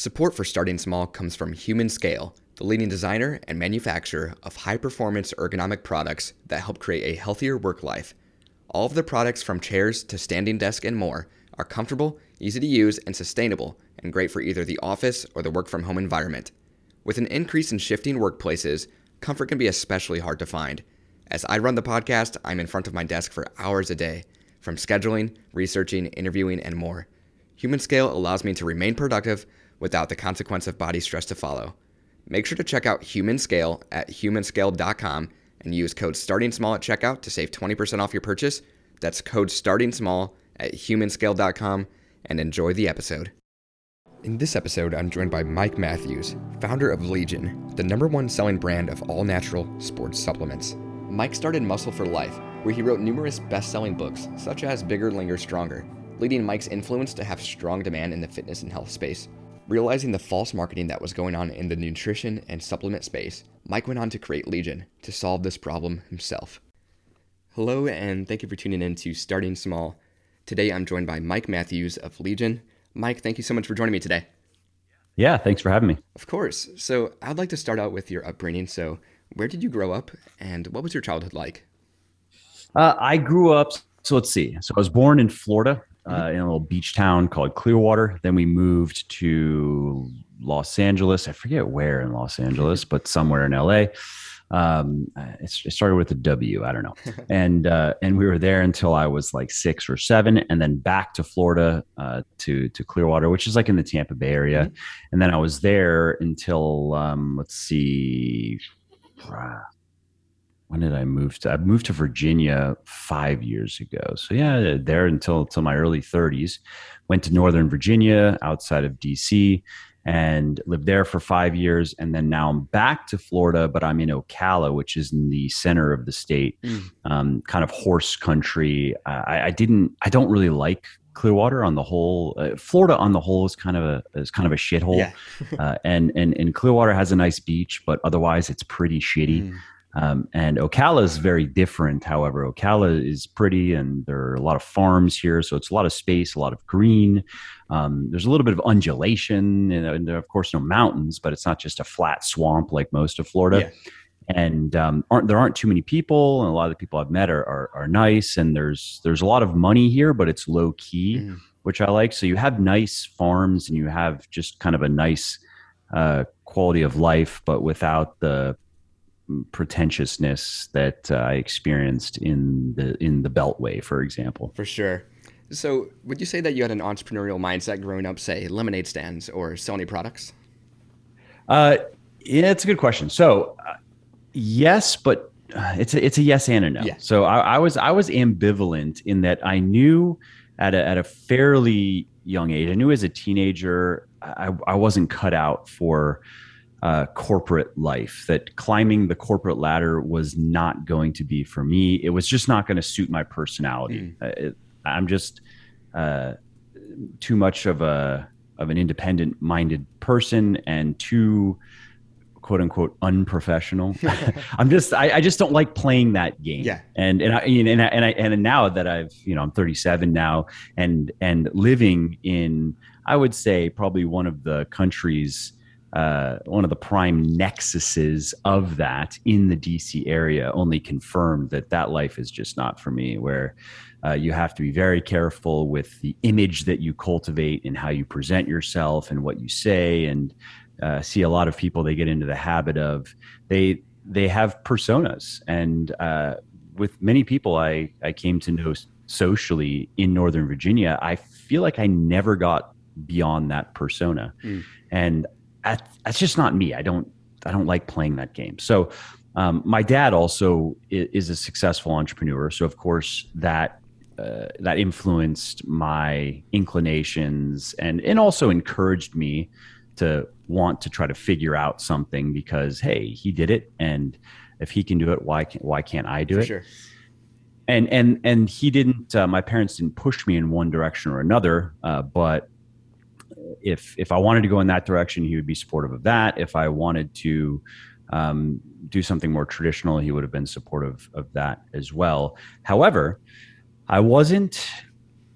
Support for Starting Small comes from Humanscale, the leading designer and manufacturer of high performance ergonomic products that help create a healthier work life. All of their products, from chairs to standing desk and more, are comfortable, easy to use, and sustainable, and great for either the office or the work from home environment. With an increase in shifting workplaces, comfort can be especially hard to find. As I run the podcast, I'm in front of my desk for hours a day, from scheduling, researching, interviewing, and more. Humanscale allows me to remain productive without the consequence of body stress to follow. Make sure to check out Humanscale at humanscale.com and use code starting small at checkout to save 20% off your purchase. That's code starting small at humanscale.com and enjoy the episode. In this episode, I'm joined by Mike Matthews, founder of Legion, the number one selling brand of all natural sports supplements. Mike started Muscle for Life, where he wrote numerous best selling books, such as Bigger, Leaner, Stronger, leading Mike's influence to have strong demand in the fitness and health space. Realizing the false marketing that was going on in the nutrition and supplement space, Mike went on to create Legion to solve this problem himself. Hello, and thank you for tuning in to Starting Small. Today I'm joined by Mike Matthews of Legion. Mike, thank you so much for joining me today. Yeah, thanks for having me. Of course. So, I'd like to start out with your upbringing. So, where did you grow up and what was your childhood like? Uh, I grew up, so let's see. So, I was born in Florida uh, mm-hmm. in a little beach town called Clearwater. Then we moved to Los Angeles. I forget where in Los Angeles, but somewhere in LA. Um, it started with a W. I don't know. and uh, and we were there until I was like six or seven, and then back to Florida uh, to to Clearwater, which is like in the Tampa Bay area. Mm-hmm. And then I was there until um, let's see when did I move to? I moved to Virginia five years ago. So yeah, there until until my early 30s. Went to Northern Virginia, outside of DC, and lived there for five years. And then now I'm back to Florida, but I'm in Ocala, which is in the center of the state, mm. um, kind of horse country. I, I, didn't, I don't really like Clearwater on the whole. Uh, Florida on the whole is kind of a is kind of a shithole, yeah. uh, and and and Clearwater has a nice beach, but otherwise it's pretty shitty. Mm. Um, and Ocala is very different. However, Ocala is pretty, and there are a lot of farms here, so it's a lot of space, a lot of green. Um, there's a little bit of undulation, and, and, there are, of course, no mountains, but it's not just a flat swamp like most of Florida. Yeah. And um, aren't there aren't too many people, and a lot of the people I've met are, are, are nice. And there's there's a lot of money here, but it's low key, mm. which I like. So you have nice farms, and you have just kind of a nice uh, quality of life, but without the pretentiousness that uh, I experienced in the in the Beltway, for example. For sure. So, would you say that you had an entrepreneurial mindset growing up, say lemonade stands or Sony products? Uh, yeah, it's a good question. So, uh, yes, but uh, it's a, it's a yes and a no. Yeah. So I, I was I was ambivalent in that I knew at a, at a fairly young age. I knew as a teenager I, I wasn't cut out for uh, corporate life, that climbing the corporate ladder was not going to be for me. It was just not going to suit my personality. Mm. Uh, it, I'm just uh, too much of a of an independent minded person and too quote unquote unprofessional. I'm just I, I, just don't like playing that game. Yeah. And and I and I, and I and now that I've you know I'm 37 now and and living in I would say probably one of the countries uh, one of the prime nexuses of that in the DC area only confirmed that that life is just not for me, where uh, you have to be very careful with the image that you cultivate and how you present yourself and what you say. And uh, see a lot of people, they get into the habit of they, they have personas. And uh, with many people I, I came to know socially in Northern Virginia, I feel like I never got beyond that persona. Mm. And that's just not me. I don't I don't like playing that game. So um, my dad also is a successful entrepreneur, so of course that uh, that influenced my inclinations and and also encouraged me to want to try to figure out something because hey, he did it, and if he can do it, why can't why can't I do For it? Sure. And and and he didn't. Uh, my parents didn't push me in one direction or another, uh, but if if I wanted to go in that direction, he would be supportive of that. If I wanted to um, do something more traditional, he would have been supportive of that as well. However, I wasn't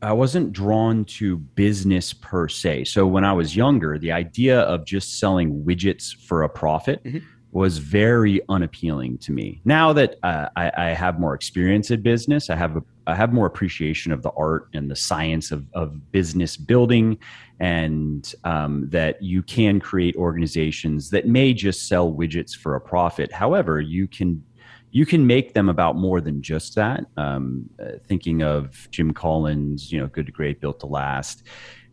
I wasn't drawn to business per se. So when I was younger, the idea of just selling widgets for a profit mm-hmm. Was very unappealing to me. Now that uh, I, I, have more experience in business, I have a, I have more appreciation of the art and the science of, of business building, and um, that you can create organizations that may just sell widgets for a profit. However, you can you can make them about more than just that. Um, uh, thinking of Jim Collins, you know, Good to Great, Built to Last,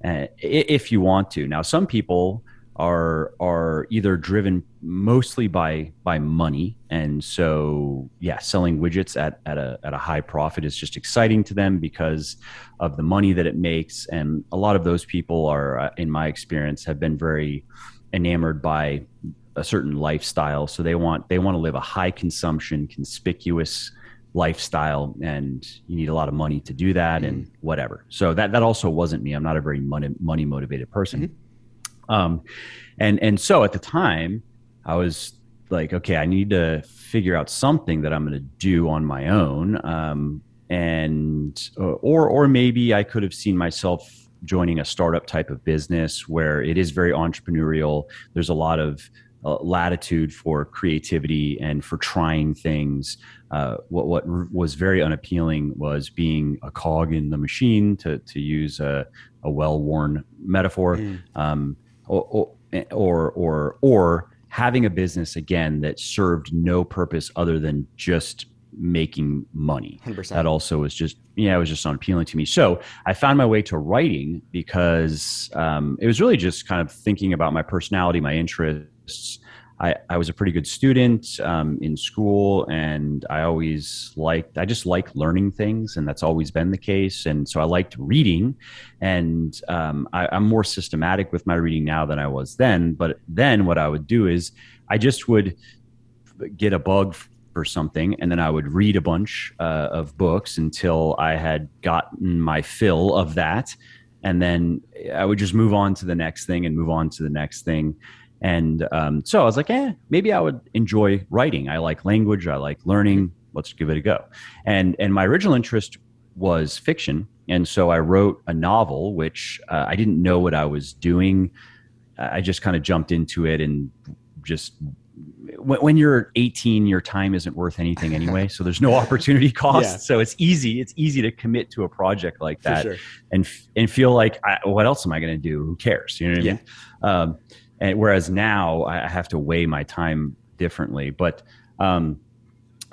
uh, if you want to. Now, some people are are either driven mostly by by money, and so yeah, selling widgets at at a at a high profit is just exciting to them because of the money that it makes. And a lot of those people are, uh, in my experience, have been very enamored by a certain lifestyle so they want they want to live a high consumption conspicuous lifestyle and you need a lot of money to do that mm-hmm. and whatever so that that also wasn't me i'm not a very money money motivated person mm-hmm. Um and and so at the time i was like okay i need to figure out something that i'm going to do on my own um and uh, or or maybe i could have seen myself joining a startup type of business where it is very entrepreneurial there's a lot of uh, latitude for creativity and for trying things. Uh, what what was very unappealing was being a cog in the machine, to to use a, a well worn metaphor, mm. um, or, or or or having a business again that served no purpose other than just making money. 100%. That also was just yeah, it was just unappealing to me. So I found my way to writing because um, it was really just kind of thinking about my personality, my interests I, I was a pretty good student um, in school, and I always liked, I just like learning things, and that's always been the case. And so I liked reading, and um, I, I'm more systematic with my reading now than I was then. But then what I would do is I just would get a bug for something, and then I would read a bunch uh, of books until I had gotten my fill of that. And then I would just move on to the next thing and move on to the next thing. And um, so I was like, eh, maybe I would enjoy writing. I like language. I like learning. Let's give it a go. And and my original interest was fiction, and so I wrote a novel, which uh, I didn't know what I was doing. I just kind of jumped into it and just when, you're 18 your time isn't worth anything anyway so there's no opportunity cost yeah. so it's easy it's easy to commit to a project like that sure. and and feel like I, what else am i going to do who cares you know what yeah. i mean um, and whereas now I have to weigh my time differently. But um,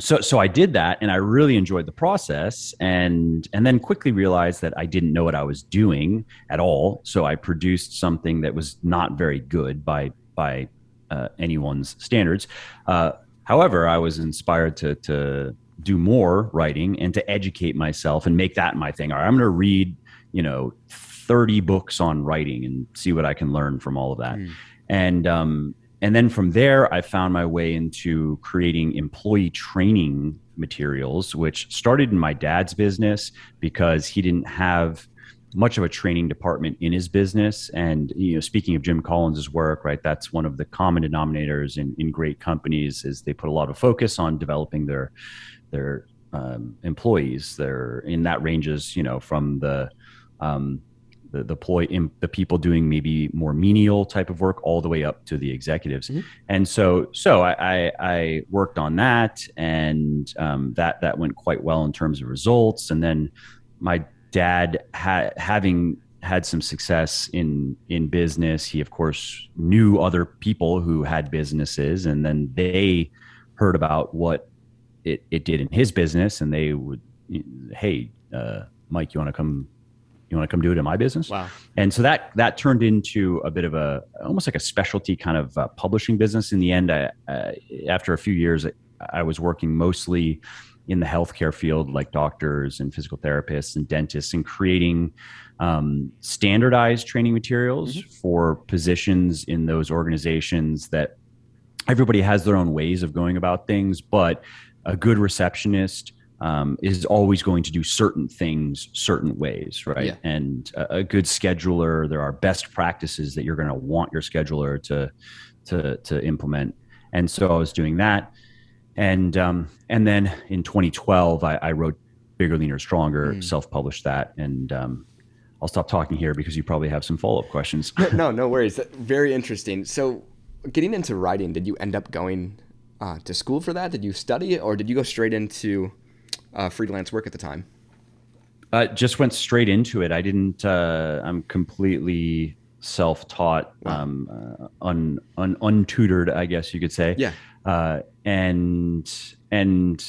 so so I did that, and I really enjoyed the process, and and then quickly realized that I didn't know what I was doing at all. So I produced something that was not very good by by uh, anyone's standards. Uh, however, I was inspired to to do more writing and to educate myself and make that my thing. All right, I'm going to read, you know, 30 books on writing and see what I can learn from all of that. Mm and um, and then from there i found my way into creating employee training materials which started in my dad's business because he didn't have much of a training department in his business. And you know speaking of jim collins's work right that's one of the common denominators in, in great companies is they put a lot of focus on developing their their um, employees. They're in that ranges you know from the um, the the, ploy, in, the people doing maybe more menial type of work all the way up to the executives. Mm-hmm. And so so I, I, I, worked on that and um, that that went quite well in terms of results. And then my dad had having had some success in in business. He of course knew other people who had businesses, and then they heard about what it, it did in his business, and they would, hey, uh, Mike, you want to come you want to come do it in my business? Wow. And so that that turned into a bit of a almost like a specialty kind of uh, publishing business. In the end I, uh, after a few years i was working mostly in the healthcare field like doctors and physical therapists and dentists and creating um, standardized training materials mm-hmm. for positions in those organizations that everybody has their own ways of going about things but a good receptionist um, is always going to do certain things certain ways, right? Yeah. And a, a, good scheduler, there are best practices that you're going to want your scheduler to to to implement. And so I was doing that, and um, and then in 2012, I, I wrote Bigger, Leaner, Stronger, mm. self-published that, and um, I'll stop talking here because you probably have some follow up questions. no, no worries. Very interesting. So, getting into writing, did you end up going uh, to school for that? Did you study it, or did you go straight into uh, freelance work at the time? Uh, just went straight into it. I didn't. Uh, I'm completely self-taught, wow. um, uh, un, un, untutored, I guess you could say. Yeah. Uh, and and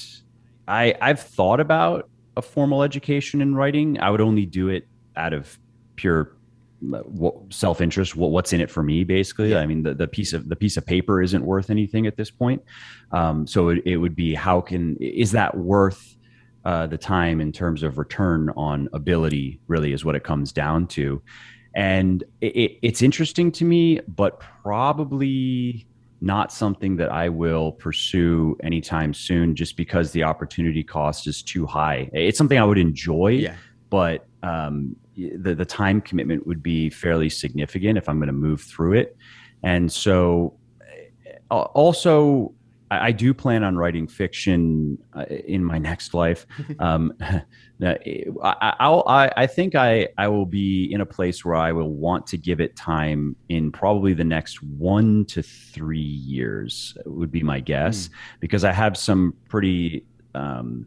I I've thought about a formal education in writing. I would only do it out of pure self interest. What, what's in it for me, basically? Yeah. I mean, the, the piece of the piece of paper isn't worth anything at this point. Um, so it, it would be how can is that worth uh, the time in terms of return on ability? Really, is what it comes down to. And it, it's interesting to me, but probably not something that I will pursue anytime soon just because the opportunity cost is too high. It's something I would enjoy, yeah. but um, the, the time commitment would be fairly significant if I'm going to move through it. And so, also, I, I do plan on writing fiction uh, in my next life. Um, I, I, I think I, I will be in a place where I will want to give it time in probably the next one to three years, would be my guess, mm. because I have some pretty um,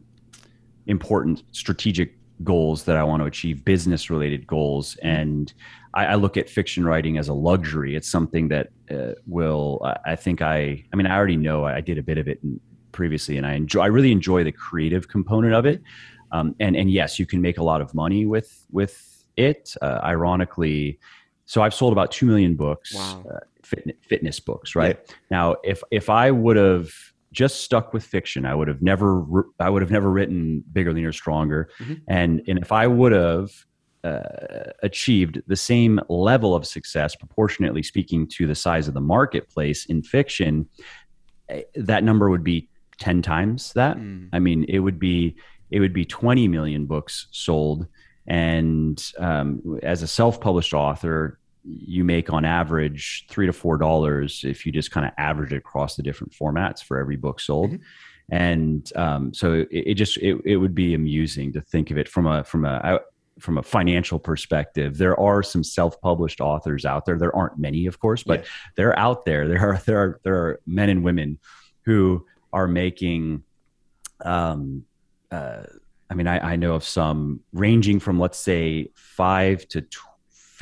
important strategic goals that I want to achieve, business related goals. Hmm. And I, I, look at fiction writing as a luxury. It's something that uh, will, I think I, I mean, I already know I did a bit of it previously and I enjoy, I really enjoy the creative component of it. Um, and, and yes, you can make a lot of money with, with it. Uh, ironically, so I've sold about 2 million books, wow. uh, fit, fitness books, right? Yeah. Now, if, if I would have, just stuck with fiction. I would have never I would have never written bigger, leaner, stronger. Mm-hmm. And and if I would have uh, achieved the same level of success, proportionately speaking to the size of the marketplace in fiction, eh, that number would be ten times that. Mm. I mean, it would be it would be twenty million books sold. And um, as a self-published author, you make on average three to four dollars if you just kind of average it across the different formats for every book sold. Mm-hmm. And um, so it, it just it, it would be amusing to think of it from a from a from a financial perspective. There are some self-published authors out there. There aren't many, of course, but yeah. they're out there. There are there are there are men and women who are making um, uh, I mean, I, I, know of some ranging from let's say five to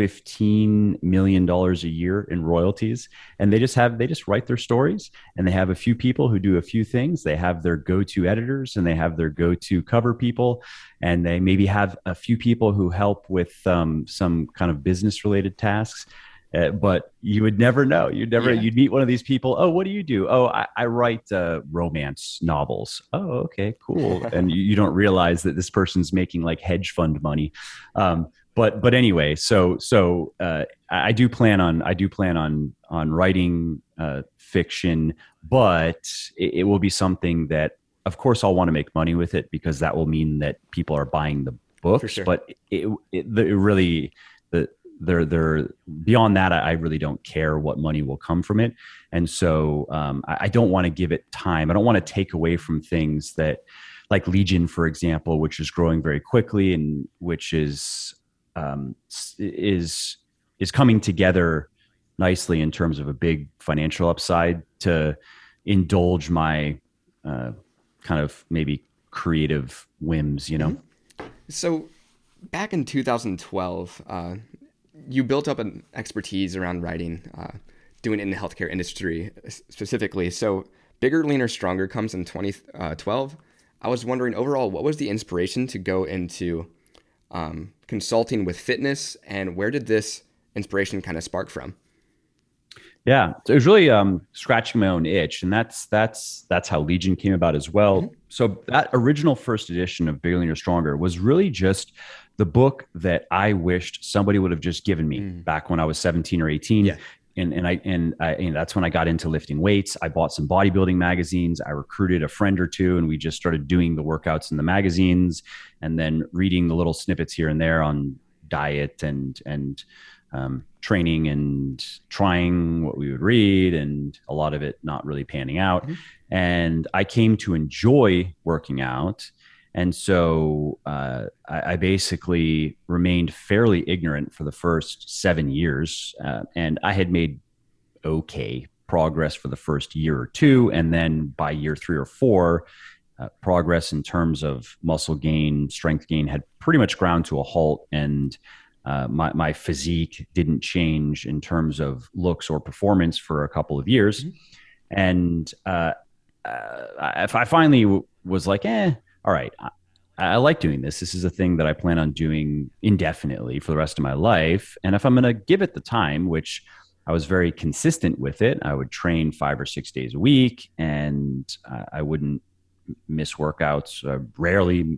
15 million dollars a year in royalties and they just have they just write their stories and they have a few people who do a few things they have their go-to editors and they have their go-to cover people and they maybe have a few people who help with um, some kind of business related tasks uh, but you would never know. You'd never. Yeah. You'd meet one of these people. Oh, what do you do? Oh, I, I write uh, romance novels. Oh, okay, cool. and you, you, don't realize that this person's making like hedge fund money. Um, but but anyway, so so uh, I do plan on I do plan on on writing uh, fiction, but it, it, will be something that, of course, I'll want to make money with it because that will mean that people are buying the books. Sure. But it, it, it really the they're they're beyond that. I, I, really don't care what money will come from it, and so um, I, I don't want to give it time. I don't want to take away from things that like Legion, for example, which is growing very quickly and which is um, is is coming together nicely in terms of a big financial upside to indulge my uh, kind of maybe creative whims, you know. Mm-hmm. So, back in 2012, uh, you built up an expertise around writing, uh, doing it in the healthcare industry specifically. So, bigger, leaner, stronger comes in 2012. Uh, I was wondering overall, what was the inspiration to go into um, consulting with fitness, and where did this inspiration kind of spark from? Yeah, so it was really um, scratching my own itch, and that's that's that's how Legion came about as well. Mm-hmm. So that original first edition of Bigger Leaner Stronger was really just the book that I wished somebody would have just given me mm. back when I was 17 or 18. Yeah and and I and I and that's when I got into lifting weights. I bought some bodybuilding magazines. I recruited a friend or two, and we just started doing the workouts in the magazines, and then reading the little snippets here and there on diet and and um, training and trying what we would read, and a lot of it not really panning out. Mm-hmm. And I came to enjoy working out, And so uh, I, I, basically remained fairly ignorant for the first seven years. Uh, and I had made okay progress for the first year or two. And then by year three or four, uh, progress in terms of muscle gain, strength gain had pretty much ground to a halt. And uh, my, my physique didn't change in terms of looks or performance for a couple of years. Mm-hmm. And uh, uh if I finally w- was like, eh, all right, I, I, like doing this. This is a thing that I plan on doing indefinitely for the rest of my life. And if I'm going to give it the time, which I was very consistent with it, I would train five or six days a week and uh, I wouldn't miss workouts, uh, rarely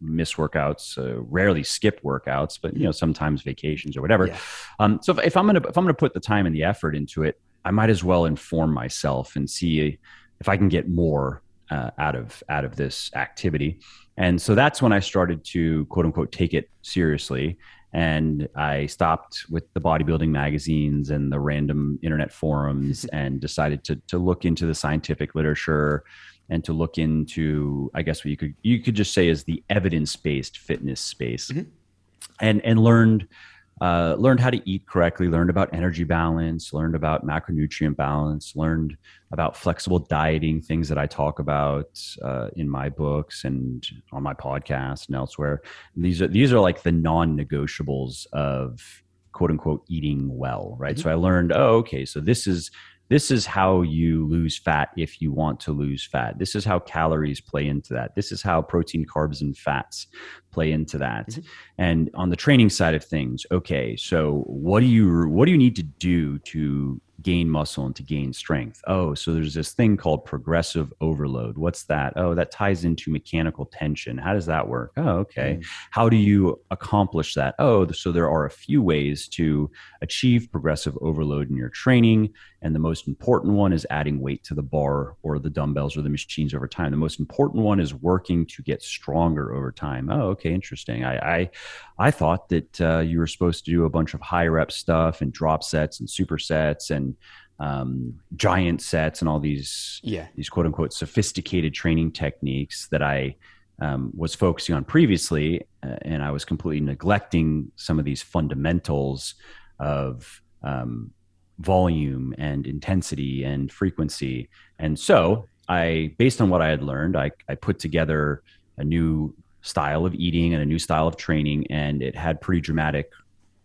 miss workouts, uh, rarely skip workouts, but you know sometimes vacations or whatever. Yeah. Um, so if, if, I'm gonna if I'm gonna put the time and the effort into it, I might as well inform myself and see if I can get more uh, out of out of this activity. And so that's when I started to quote unquote take it seriously. And I stopped with the bodybuilding magazines and the random internet forums and decided to to look into the scientific literature and to look into I guess what you could you could just say is the evidence based fitness space. Mm-hmm. And and learned uh, learned how to eat correctly, learned about energy balance, learned about macronutrient balance, learned about flexible dieting, things that I talk about uh, in my books and on my podcast and elsewhere. And these are these are like the non-negotiables of quote unquote eating well, right? Mm-hmm. So I learned, oh, okay, so this is this is how you lose fat if you want to lose fat. This is how calories play into that. This is how protein, carbs, and fats play into that. Mm-hmm. And on the training side of things, okay, so what do you what do you need to do to gain muscle and to gain strength. Oh, so there's this thing called progressive overload. What's that? Oh, that ties into mechanical tension. How does that work? Oh, okay. Mm. How do you accomplish that? Oh, so there are a few ways to achieve progressive overload in your training. And the most important one is adding weight to the bar or the dumbbells or the machines over time. The most important one is working to get stronger over time. Oh, okay, interesting. I I, I thought that uh, you were supposed to do a bunch of high rep stuff and drop sets and supersets and um, giant sets and all these yeah. these quote unquote sophisticated training techniques that I um, was focusing on previously, uh, and I was completely neglecting some of these fundamentals of um, volume and intensity and frequency. And so I, based on what I had learned, I, I put together a new style of eating and a new style of training, and it had pretty dramatic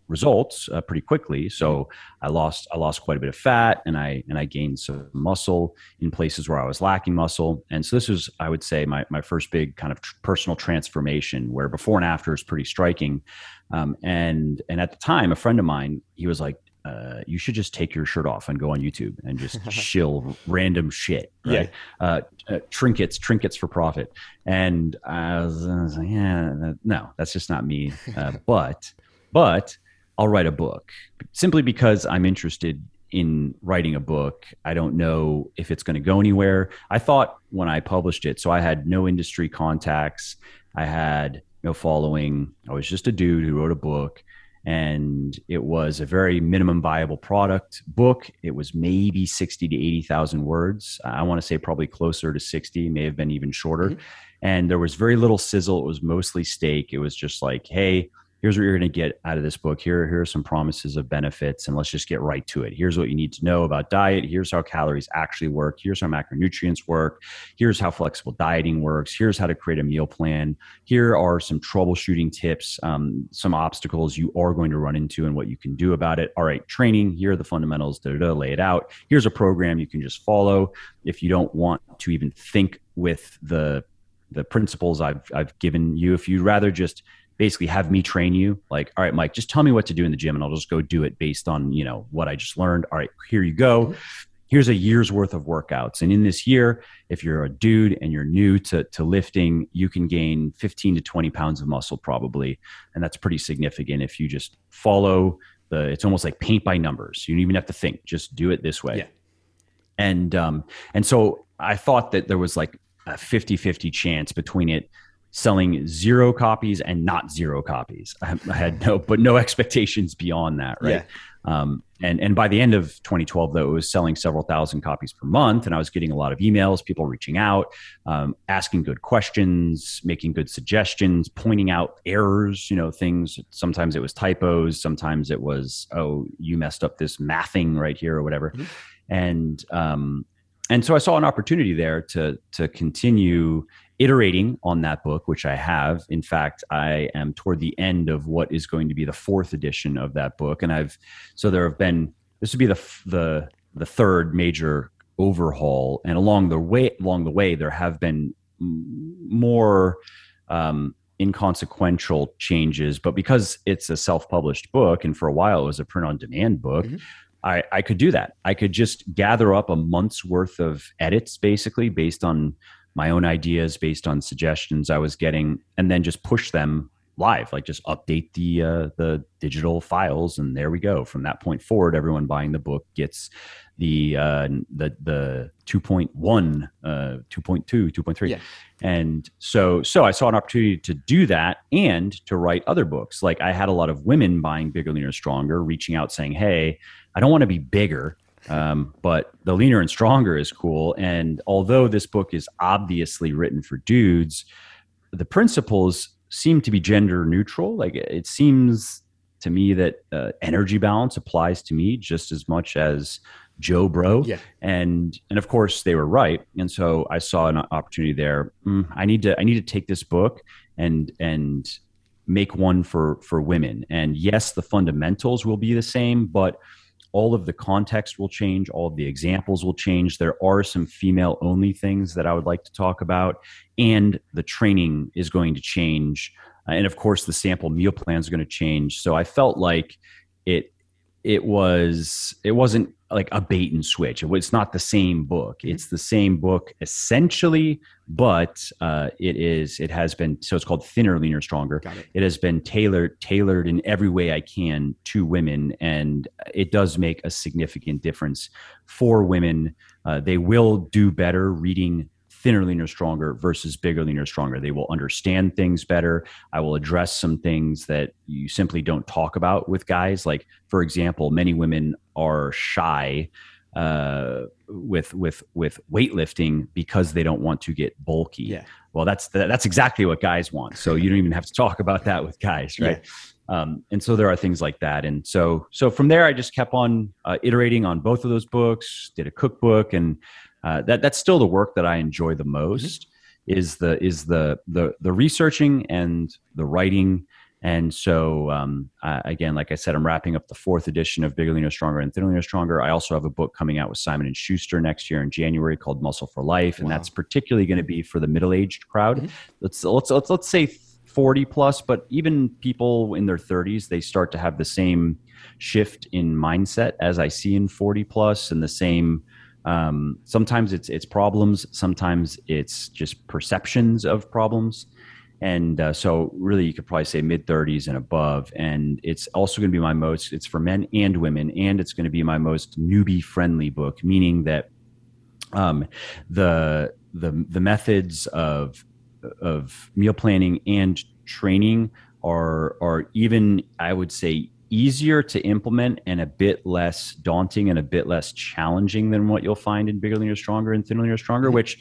results uh, pretty quickly. So I lost I lost quite a bit of fat, and I and I gained some muscle in places where I was lacking muscle. And so this was, I would say, my my first big kind of tr- personal transformation, where before and after is pretty striking. Um, and and at the time, a friend of mine, he was like, uh, you should just take your shirt off and go on YouTube and just shill random shit, right? Yeah. Uh, uh, trinkets, trinkets for profit. And I was, I was, like, yeah, no, that's just not me. Uh, but, but I'll write a book simply because I'm interested in writing a book. I don't know if it's going to go anywhere. I thought when I published it, so I had no industry contacts, I had no following. I was just a dude who wrote a book and it was a very minimum viable product book. It was maybe 60 to 80,000 words. I want to say probably closer to 60, may have been even shorter. Mm-hmm. And there was very little sizzle. It was mostly steak. It was just like, hey, here's what you're going to get out of this book. Here, here are some promises of benefits, and let's just get right to it. Here's what you need to know about diet. Here's how calories actually work. Here's how macronutrients work. Here's how flexible dieting works. Here's how to create a meal plan. Here are some troubleshooting tips, um, some obstacles you are going to run into, and what you can do about it. All right, training. Here are the fundamentals. Da, da, da, lay it out. Here's a program you can just follow if you don't want to even think with the the principles I've I've given you. If you'd rather just basically have me train you. Like all right mike just tell me what to do in the gym and i'll just go do it based on you know what i just learned. All right here you go. Mm-hmm. here's a year's worth of workouts. And in this year if you're a dude and you're new to, to lifting you can gain 15 to 20 pounds of muscle probably. And that's pretty significant if you just follow the it's almost like paint by numbers. You don't even have to think. Just do it this way. Yeah. and um and so i thought that there was like a 50 50 chance between it selling zero copies and not zero copies. I, had no, but no expectations beyond that, right? Um, and and by the end of 2012, though, it was selling several thousand copies per month, and I was getting a lot of emails, people reaching out, um, asking good questions, making good suggestions, pointing out errors. You know, things. Sometimes it was typos, sometimes it was, oh, you messed up this mathing right here or whatever. Mm-hmm. And um, and so I saw an opportunity there to to continue iterating on that book, which I have. In fact, I am toward the end of what is going to be the fourth edition of that book, and I've so there have been this would be the the the third major overhaul, and along the way along the way there have been more um, inconsequential changes, but because it's a self published book, and for a while it was a print on demand book. Mm-hmm. I, I could do that. I could just gather up a month's worth of edits, basically based on my own ideas based on suggestions I was getting, and then just push them live like just update the uh, the digital files and there we go. From that point forward everyone buying the book gets the uh, the the 2.1 uh 2.2 2.3 yeah. and so so i saw an opportunity to do that and to write other books. Like i had a lot of women buying bigger leaner stronger reaching out saying hey i don't want to be bigger um, but the leaner and stronger is cool. And although this book is obviously written for dudes, the principles seem to be gender neutral. Like it seems to me that uh, energy balance applies to me just as much as Joe Bro. Yeah. And and of course they were right. And so I saw an opportunity there. Mm, I need to I need to take this book and and make one for for women. And yes, the fundamentals will be the same, but all of the context will change all of the examples will change. There are some female only things that i would like to talk about and the training is going to change. Uh, and of course the sample meal plans are going to change. So i felt like it it was it wasn't like a bait and switch. It's not the same book. Mm-hmm. It's the same book essentially, but uh, it is it has been so it's called Thinner, Leaner, Stronger. It. it. has been tailored tailored in every way I can to women, and it does make a significant difference for women. Uh, they will do better reading thinner, leaner, stronger versus bigger, leaner, stronger. They will understand things better. I will address some things that you simply don't talk about with guys. Like, for example, many women are shy uh, with with with weightlifting because they don't want to get bulky. Yeah. Well, that's that's exactly what guys want. So you don't even have to talk about that with guys, right? Yeah. Um, and so there are things like that. And so so from there, I just kept on uh, iterating on both of those books. Did a cookbook and uh, that that's still the work that I enjoy the most mm-hmm. is the is the the the researching and the writing. And so um, again, like I said, I'm wrapping up the fourth edition of Bigger Leaner Stronger and Thinner Leaner Stronger. I also have a book coming out with Simon and Schuster next year in January called Muscle for Life, and wow. that's particularly going to be for the middle aged crowd. Mm-hmm. Let's let's let's let's say 40 plus, but even people in their 30s, they start to have the same shift in mindset as I see in 40 plus, and the same um, sometimes it's it's problems, sometimes it's just perceptions of problems, and uh, so really you could probably say mid 30s and above. And it's also going to be my most. It's for men and women, and it's going to be my most newbie friendly book, meaning that um, the the the methods of of meal planning and training are are even I would say easier to implement and a bit less daunting and a bit less challenging than what you'll find in bigger leaner stronger and thinner leaner stronger mm-hmm. which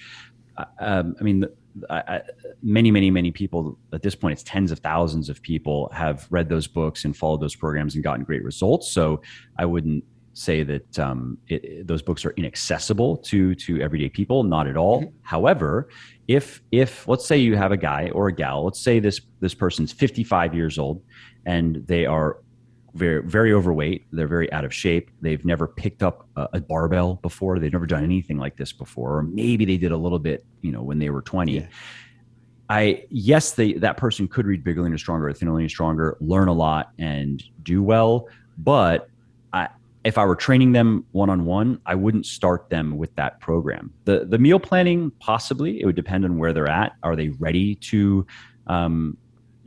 uh, um, i mean I, I, many many many people at this point it's tens of thousands of people have read those books and followed those programs and gotten great results so i wouldn't say that um, it, those books are inaccessible to to everyday people not at all mm-hmm. however if if let's say you have a guy or a gal let's say this this person's 55 years old and they are very very overweight. They're very out of shape. They've never picked up a, a, barbell before. They've never done anything like this before. Or maybe they did a little bit you know when they were 20 yeah. i yes they that person could read bigger leaner stronger or thinner leaner stronger learn a lot and do well. But i if i were training them one-on-one i wouldn't start them with that program. The the meal planning possibly it would depend on where they're at. Are they ready to um,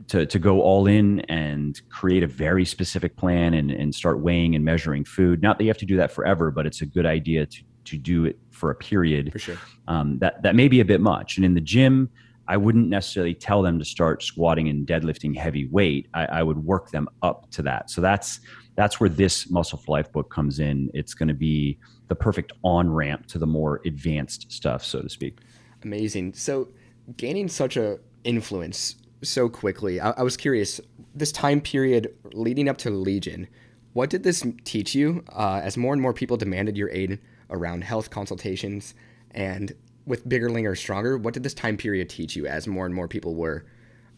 to, to go all in and create a very specific plan and, and start weighing and measuring food. Not that you have to do that forever, but it's a good idea to, to do it for a period. For sure. Um, that, that may be a bit much. And in the gym, I wouldn't necessarily tell them to start squatting and deadlifting heavy weight. I, I would work them up to that. So that's that's where this Muscle for Life book comes in. It's going to be the perfect on ramp to the more advanced stuff, so to speak. Amazing. So gaining such a influence so quickly, I, I was curious. This time period leading up to the Legion, what did this teach you uh, as more and more people demanded your aid around health consultations and with bigger, leaner, stronger? What did this time period teach you as more and more people were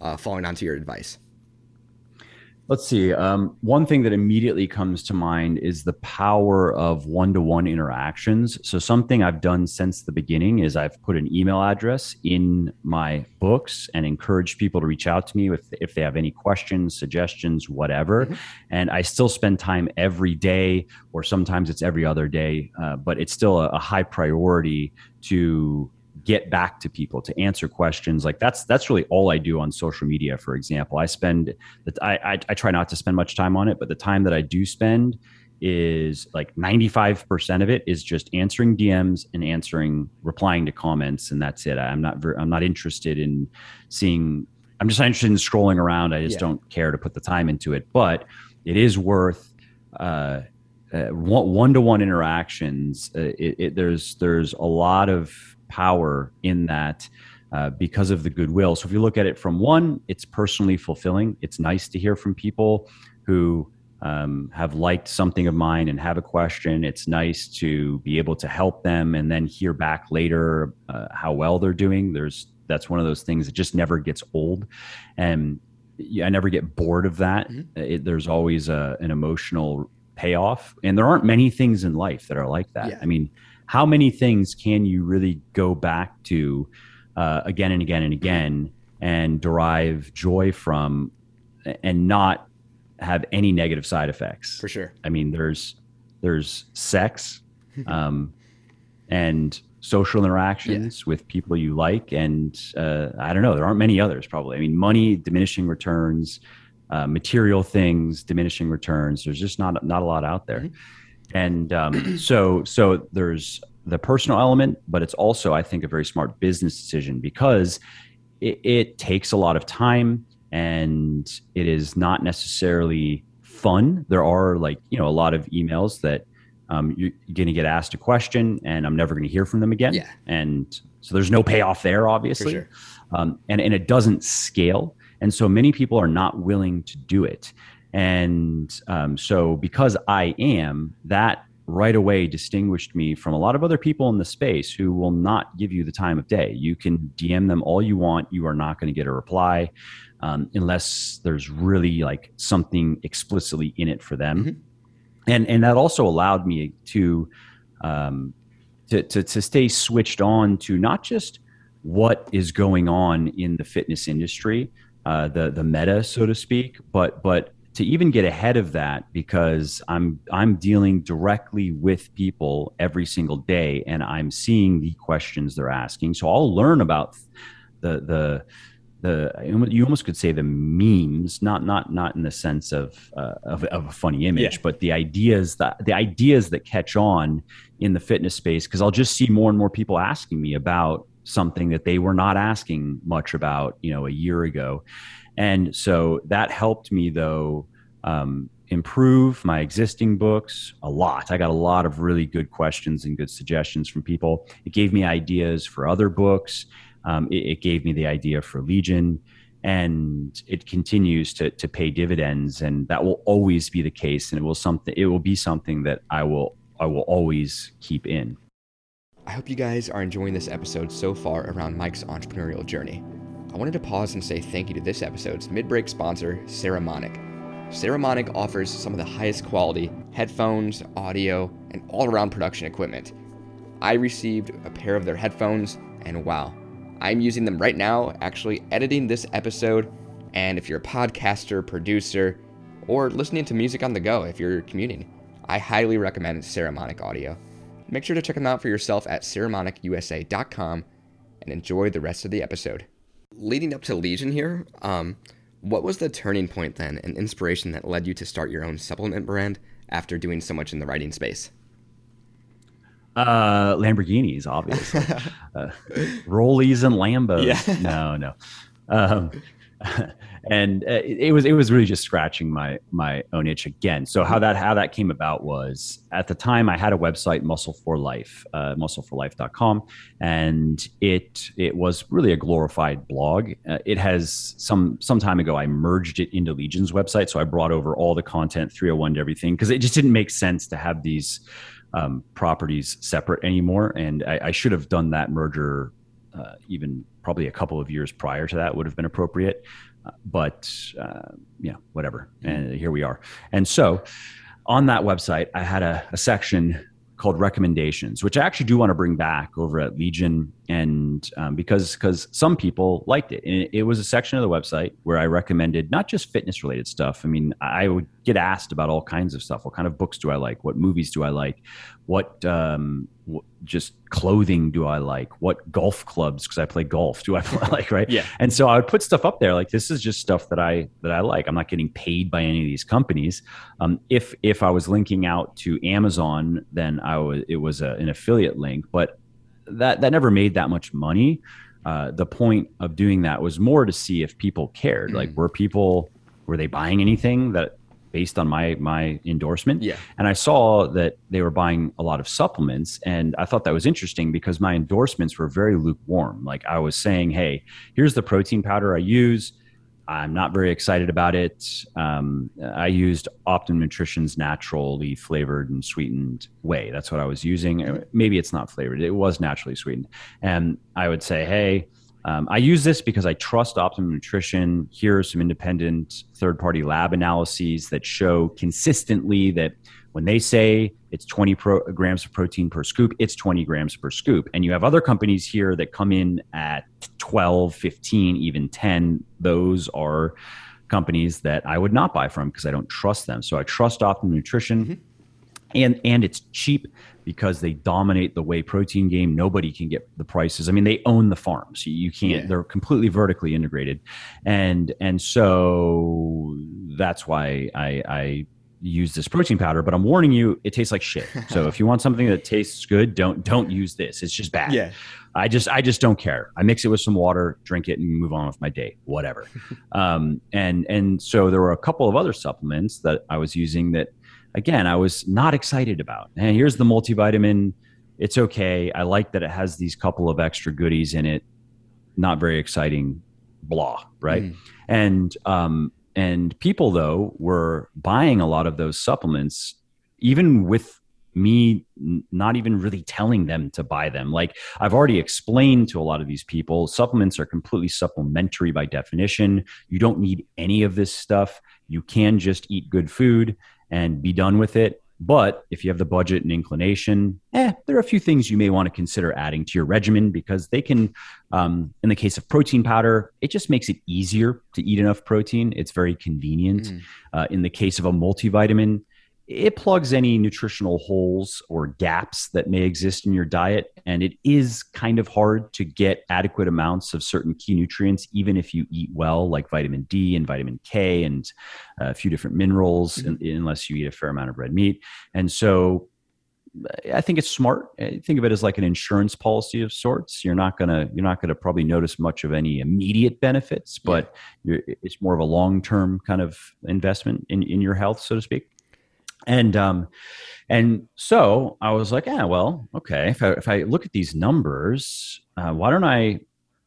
uh, falling onto your advice? Let's see. Um, one thing that immediately comes to mind is the power of one to one interactions. So, something I've done since the beginning is I've put an email address in my books and encouraged people to reach out to me with, if they have any questions, suggestions, whatever. Mm-hmm. And I still spend time every day, or sometimes it's every other day, uh, but it's still a, a high priority to get back to people to answer questions. Like that's that's really all i do on social media for example. I spend I, I, I try not to spend much time on it but the time that i do spend is like 95% of it is just answering dms and answering replying to comments and that's it. I'm not very, i'm not interested in seeing i'm just not interested in scrolling around. I just yeah. don't care to put the time into it. But it is worth uh, uh, one-to-one interactions. Uh, it, it, there's there's a lot of power in that uh, because of the goodwill. So if you look at it from one, it's personally fulfilling. It's nice to hear from people who um, have liked something of mine and have a question. It's nice to be able to help them and then hear back later uh, how well they're doing. There's that's one of those things that just never gets old, and I never get bored of that. Mm-hmm. It, there's always a, an emotional payoff, and there aren't many things in life that are like that. Yeah. I mean how many things can you really go back to uh, again and again and again and derive joy from and not have any negative side effects? For sure. I mean there's there's sex um, and social interactions yeah. with people you like and uh, i don't know there aren't many others probably. I mean money diminishing returns uh, material things diminishing returns there's just not not a lot out there. Mm-hmm and um, so so there's the personal element but it's also i think a very smart business decision because it, it takes a lot of time and it is not necessarily fun. There are like you know a lot of emails that um, you're going to get asked a question and i'm never going to hear from them again. Yeah. and so there's no payoff there obviously. Sure. um, and, and it doesn't scale. And so many people are not willing to do it and um, so, because I am, that right away distinguished me from a lot of other people in the space who will not give you the time of day. You can DM them all you want, you are not going to get a reply um, unless there's really like something explicitly in it for them. Mm-hmm. And and that also allowed me to, um, to to to stay switched on to not just what is going on in the fitness industry, uh, the the meta, so to speak, but but to even get ahead of that because I'm I'm dealing directly with people every single day and I'm seeing the questions they're asking. So I'll learn about the the the you almost could say the memes not not not in the sense of uh, of, of, a funny image yeah. but the ideas that the ideas that catch on in the fitness space because I'll just see more and more people asking me about something that they were not asking much about you know a year ago and so that helped me, though, um, improve my existing books a lot. I got a lot of really good questions and good suggestions from people. It gave me ideas for other books. Um, it, it, gave me the idea for Legion, and it continues to to pay dividends. And that will always be the case. And it will something. It will be something that I will I will always keep in. I hope you guys are enjoying this episode so far around Mike's entrepreneurial journey. I wanted to pause and say thank you to this episode's mid break sponsor, Saramonic. Saramonic offers some of the highest quality headphones, audio, and all around production equipment. I received a pair of their headphones, and wow, I'm using them right now, actually editing this episode. And if you're a podcaster, producer, or listening to music on the go if you're commuting, I highly recommend Saramonic Audio. Make sure to check them out for yourself at saramonicusa.com and enjoy the rest of the episode leading up to Legion here, um, what was the turning point then and inspiration that led you to start your own supplement brand after doing so much in the writing space? Uh, Lamborghinis, obviously. uh, Rollies and Lambos. Yeah. No, no. Um, and uh, it, it was it was really just scratching my my own itch again. So how that how that came about was at the time I had a website Muscle for Life, uh, muscleforlife.com, and it it was really a glorified blog. Uh, it has some some time ago I merged it into Legion's website, so I brought over all the content 301 to everything because it just didn't make sense to have these um, properties separate anymore, and I, I should have done that merger uh, even probably a couple of years prior to that would have been appropriate. But uh, yeah, whatever. And here we are. And so on that website, I had a, a section called recommendations, which I actually do want to bring back over at Legion, and um, because because some people liked it. And it, was a section of the website where I recommended not just fitness related stuff. I mean, I would get asked about all kinds of stuff. What kind of books do I like? What movies do I like? What um, just clothing do I like? What golf clubs because I play golf do I like? Right? Yeah. And so I would put stuff up there like this is just stuff that I that I like. I'm not getting paid by any of these companies. Um, if if I was linking out to Amazon, then I was it was a, an affiliate link, but that that never made that much money. Uh, the point of doing that was more to see if people cared. Like, Mm. were people were they buying anything that based on my my endorsement? Yeah. And I saw that they were buying a lot of supplements. And I thought that was interesting because my endorsements were very lukewarm. Like I was saying, hey, here's the protein powder I use. I'm not very excited about it. Um, I used Optimum Nutrition's naturally flavored and sweetened whey. That's what I was using. Maybe it's not flavored, it was naturally sweetened. And I would say, hey, um, I use this because I trust Optimum Nutrition. Here are some independent third party lab analyses that show consistently that when they say it's 20 pro- grams of protein per scoop, it's 20 grams per scoop. And you have other companies here that come in at 12, 15, even 10. Those are companies that I would not buy from because I don't trust them. So I trust Optimum Nutrition. Mhm. And, and it's cheap because they dominate the whey protein game. Nobody can get the prices. I mean, they own the farms. You, you can't. Yeah. They're completely vertically integrated, and and so that's why I, I use this protein powder. But I'm warning you, it tastes like shit. So if you want something that tastes good, don't don't use this. It's just bad. Yeah. I just I just don't care. I mix it with some water, drink it, and move on with my day. Whatever. um, and and so there were a couple of other supplements that I was using that, again, I was not excited about. And here's the multivitamin. It's okay. I like that it has these couple of extra goodies in it. Not very exciting. Blah. Right. Mm. And um, and people though were buying a lot of those supplements, even with me not even really telling them to buy them. Like I've already explained to a lot of these people, supplements are completely supplementary by definition. You don't need any of this stuff. You can just eat good food and be done with it. But if you have the budget and inclination, eh, there are a few things you may want to consider adding to your regimen because they can, um, in the case of protein powder, it just makes it easier to eat enough protein. It's very convenient. Mm. Uh, in the case of a multivitamin, it plugs any nutritional holes or gaps that may exist in your diet. And it is kind of hard to get adequate amounts of certain key nutrients, even if you eat well, like vitamin D and vitamin K and uh, a few different minerals, Mhm. un- unless you eat a fair amount of red meat. And so uh, I think it's smart. I Think of it as like an insurance policy of sorts. You're not gonna you're not gonna probably notice much of any immediate benefits, but you're, it's more of a long term kind of investment in in your health, so to speak. And um, and so I was like, yeah, well, okay. If I, if I look at these numbers, uh, why don't I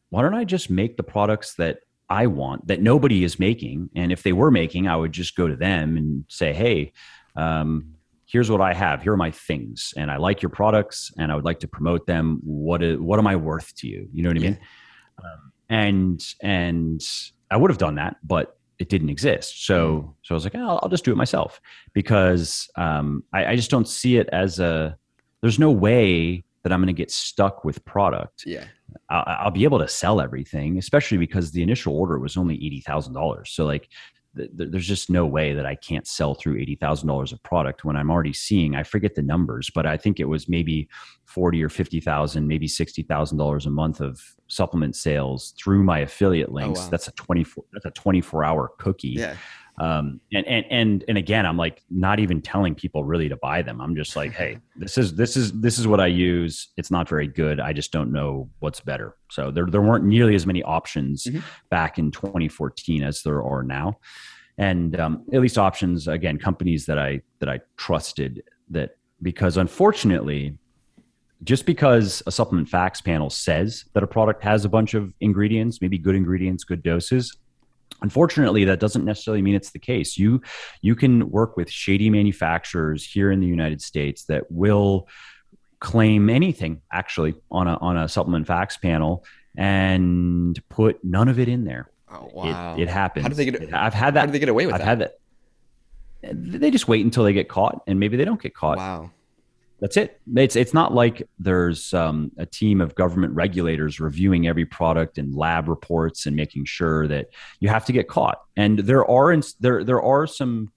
why don't I just make the products that I want that nobody is making? And if they were making, I would just go to them and say, hey, um, here's what I have. Here are my things, and I like your products, and I would like to promote them. What is, what am I worth to you? You know what I mean? Um, and and I would have done that, but it didn't exist. So so I was like, oh, I'll just do it myself because um, I, I just don't see it as a. There's no way that I'm going to get stuck with product. Yeah. I'll, I'll be able to sell everything, especially because the initial order was only eighty thousand dollars. So like, there's just no way that I can't sell through eighty thousand dollars of product when I'm already seeing. I forget the numbers, but I think it was maybe forty or fifty thousand, maybe sixty thousand dollars a month of supplement sales through my affiliate oh, links. wow. That's a twenty four. That's a twenty four hour cookie. Yeah. Um, and, and, and, and again, I'm like not even telling people really to buy them. I'm just like, Hey, this is, this is, this is what I use. It's not very good. I just don't know what's better. So there, there weren't nearly as many options mm-hmm. back in 2014 as there are now. And um, at least options, again, companies that I, that I trusted that because unfortunately, just because a supplement facts panel says that a product has a bunch of ingredients, maybe good ingredients, good doses, unfortunately that doesn't necessarily mean it's the case. You you can work with shady manufacturers here in the united states that will claim anything actually on a on a supplement facts panel and put none of it in there. Oh wow it, it happens how do they get it, i've had that. How do they get away with i've that? had that. They just wait until they get caught and maybe they don't get caught. Wow that's it. It's it's not like there's um, a team of government regulators reviewing every product and lab reports and making sure that you have to get caught. And there are there there are some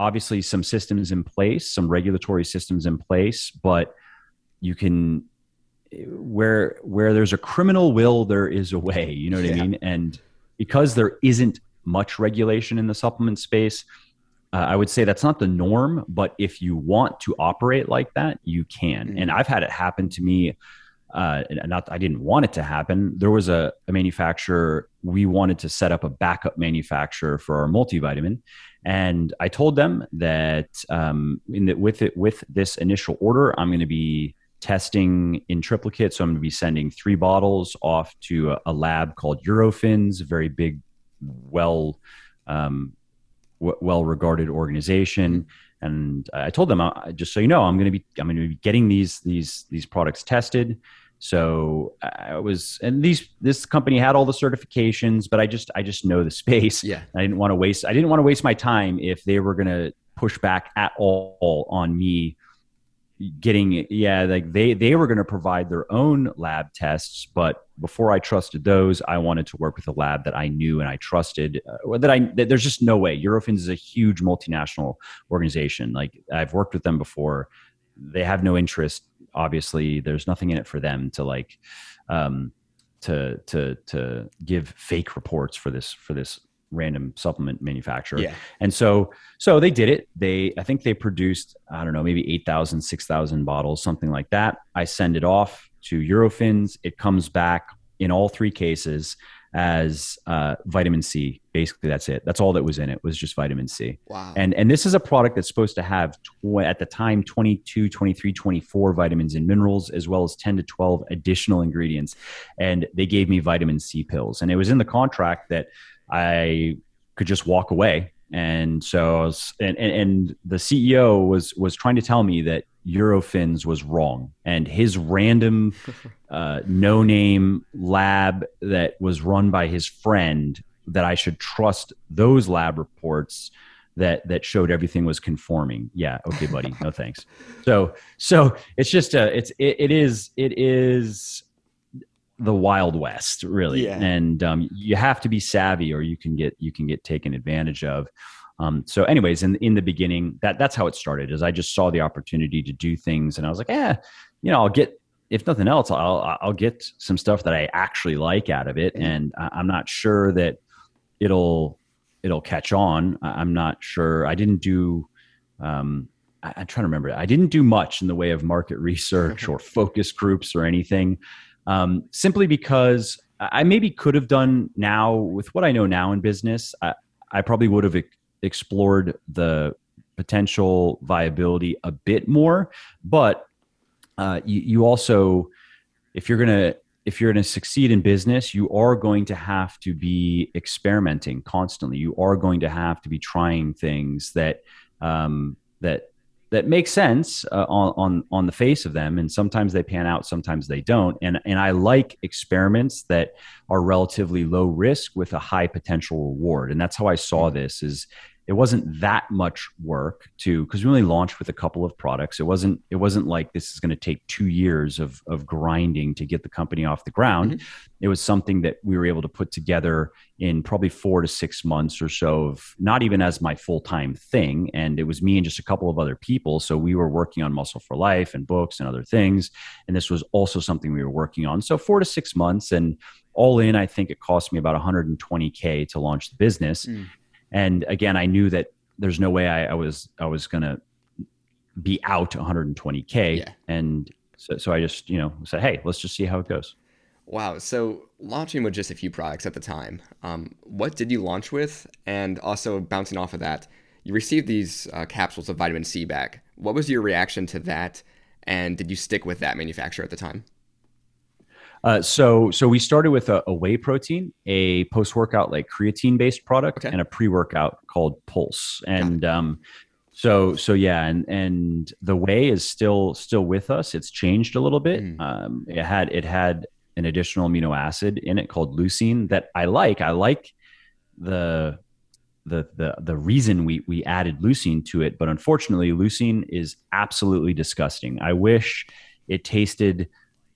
obviously some systems in place, some regulatory systems in place, but you can where where there's a criminal will, there is a way. You know what yeah. I mean? And because there isn't much regulation in the supplement space, uh, I would say that's not the norm, but if you want to operate like that, you can. Mm-hmm. And I've had it happen to me. Uh, not I didn't want it to happen. There was a, a manufacturer we wanted to set up a backup manufacturer for our multivitamin, and I told them that um, in the, with it with this initial order, I'm going to be testing in triplicate. So I'm going to be sending three bottles off to a, a lab called Eurofins, a very big, well um, w- well-regarded organization. And i told them uh, just so you know i'm going to be i'm going to be getting these these these products tested. So i was and these this company had all the certifications but i just i just know the space. Yeah. I didn't want to waste i didn't want to waste my time if they were going to push back at all on me getting yeah like they they were going to provide their own lab tests but before i trusted those i wanted to work with a lab that i knew and i trusted uh, that i that there's just no way. Eurofins is a huge multinational organization. Like i've worked with them before. They have no interest obviously. There's nothing in it for them to like um to to to give fake reports for this for this random supplement manufacturer. Yeah. And so so they did it. They I think they produced I don't know maybe 8,000 6,000 bottles something like that. I send it off to Eurofins. It comes back in all three cases as uh, vitamin C. Basically, that's it. That's all that was in it was just vitamin C. Wow. And and this is a product that's supposed to have tw- at the time 22, 23, 24 vitamins and minerals as well as 10 to 12 additional ingredients. And they gave me vitamin C pills. And it was in the contract that I could just walk away. And so, was, and, and, and the CEO was was trying to tell me that Eurofins was wrong, and his random, uh, no name lab that was run by his friend that I should trust those lab reports that that showed everything was conforming. Yeah, okay, buddy, no thanks. So so it's just a it's it, it is it is the wild west really. Yeah. and um, you have to be savvy or you can get you can get taken advantage of. Um, so anyways in, in the beginning that that's how it started is i just saw the opportunity to do things and i was like yeah you know i'll get if nothing else i'll i'll get some stuff that i actually like out of it and i'm not sure that it'll it'll catch on. I'm not sure. I didn't do um, I, i'm trying to remember. I didn't do much in the way of market research or focus groups or anything um, simply because I maybe could have done now with what I know now in business. I, I probably would have explored the potential viability a bit more, but uh, you, you also, if you're gonna if you're going to succeed in business, you are going to have to be experimenting constantly. You are going to have to be trying things that um, that that make sense uh, on, on on the face of them and sometimes they pan out sometimes they don't. And and I like experiments that are relatively low risk with a high potential reward. And that's how I saw this is it wasn't that much work to because we only launched with a couple of products. It wasn't it wasn't like this is going to take two years of of grinding to get the company off the ground. Mm-hmm. it was something that we were able to put together in probably four to six months or so of not even as my full-time thing and it was me and just a couple of other people. So we were working on muscle for life and books and other things and this was also something we were working on. So four to six months and all in i think it cost me about 120k to launch the business. Mm And again, I knew that there's no way I, I was I was gonna be out 120k, Yeah. and so, so I just you know said, hey, let's just see how it goes. Wow. So launching with just a few products at the time, um, what did you launch with? And also bouncing off of that, you received these uh, capsules of vitamin C back. What was your reaction to that? And did you stick with that manufacturer at the time? Uh, so so we started with a, a whey protein, a post workout like creatine based product, Okay. and a pre workout called Pulse. And um, so so yeah, and and the whey is still still with us. It's changed a little bit. Mm. Um, it had it had an additional amino acid in it called leucine that I like. I like the the the the reason we we added leucine to it, but unfortunately, leucine is absolutely disgusting. I wish it tasted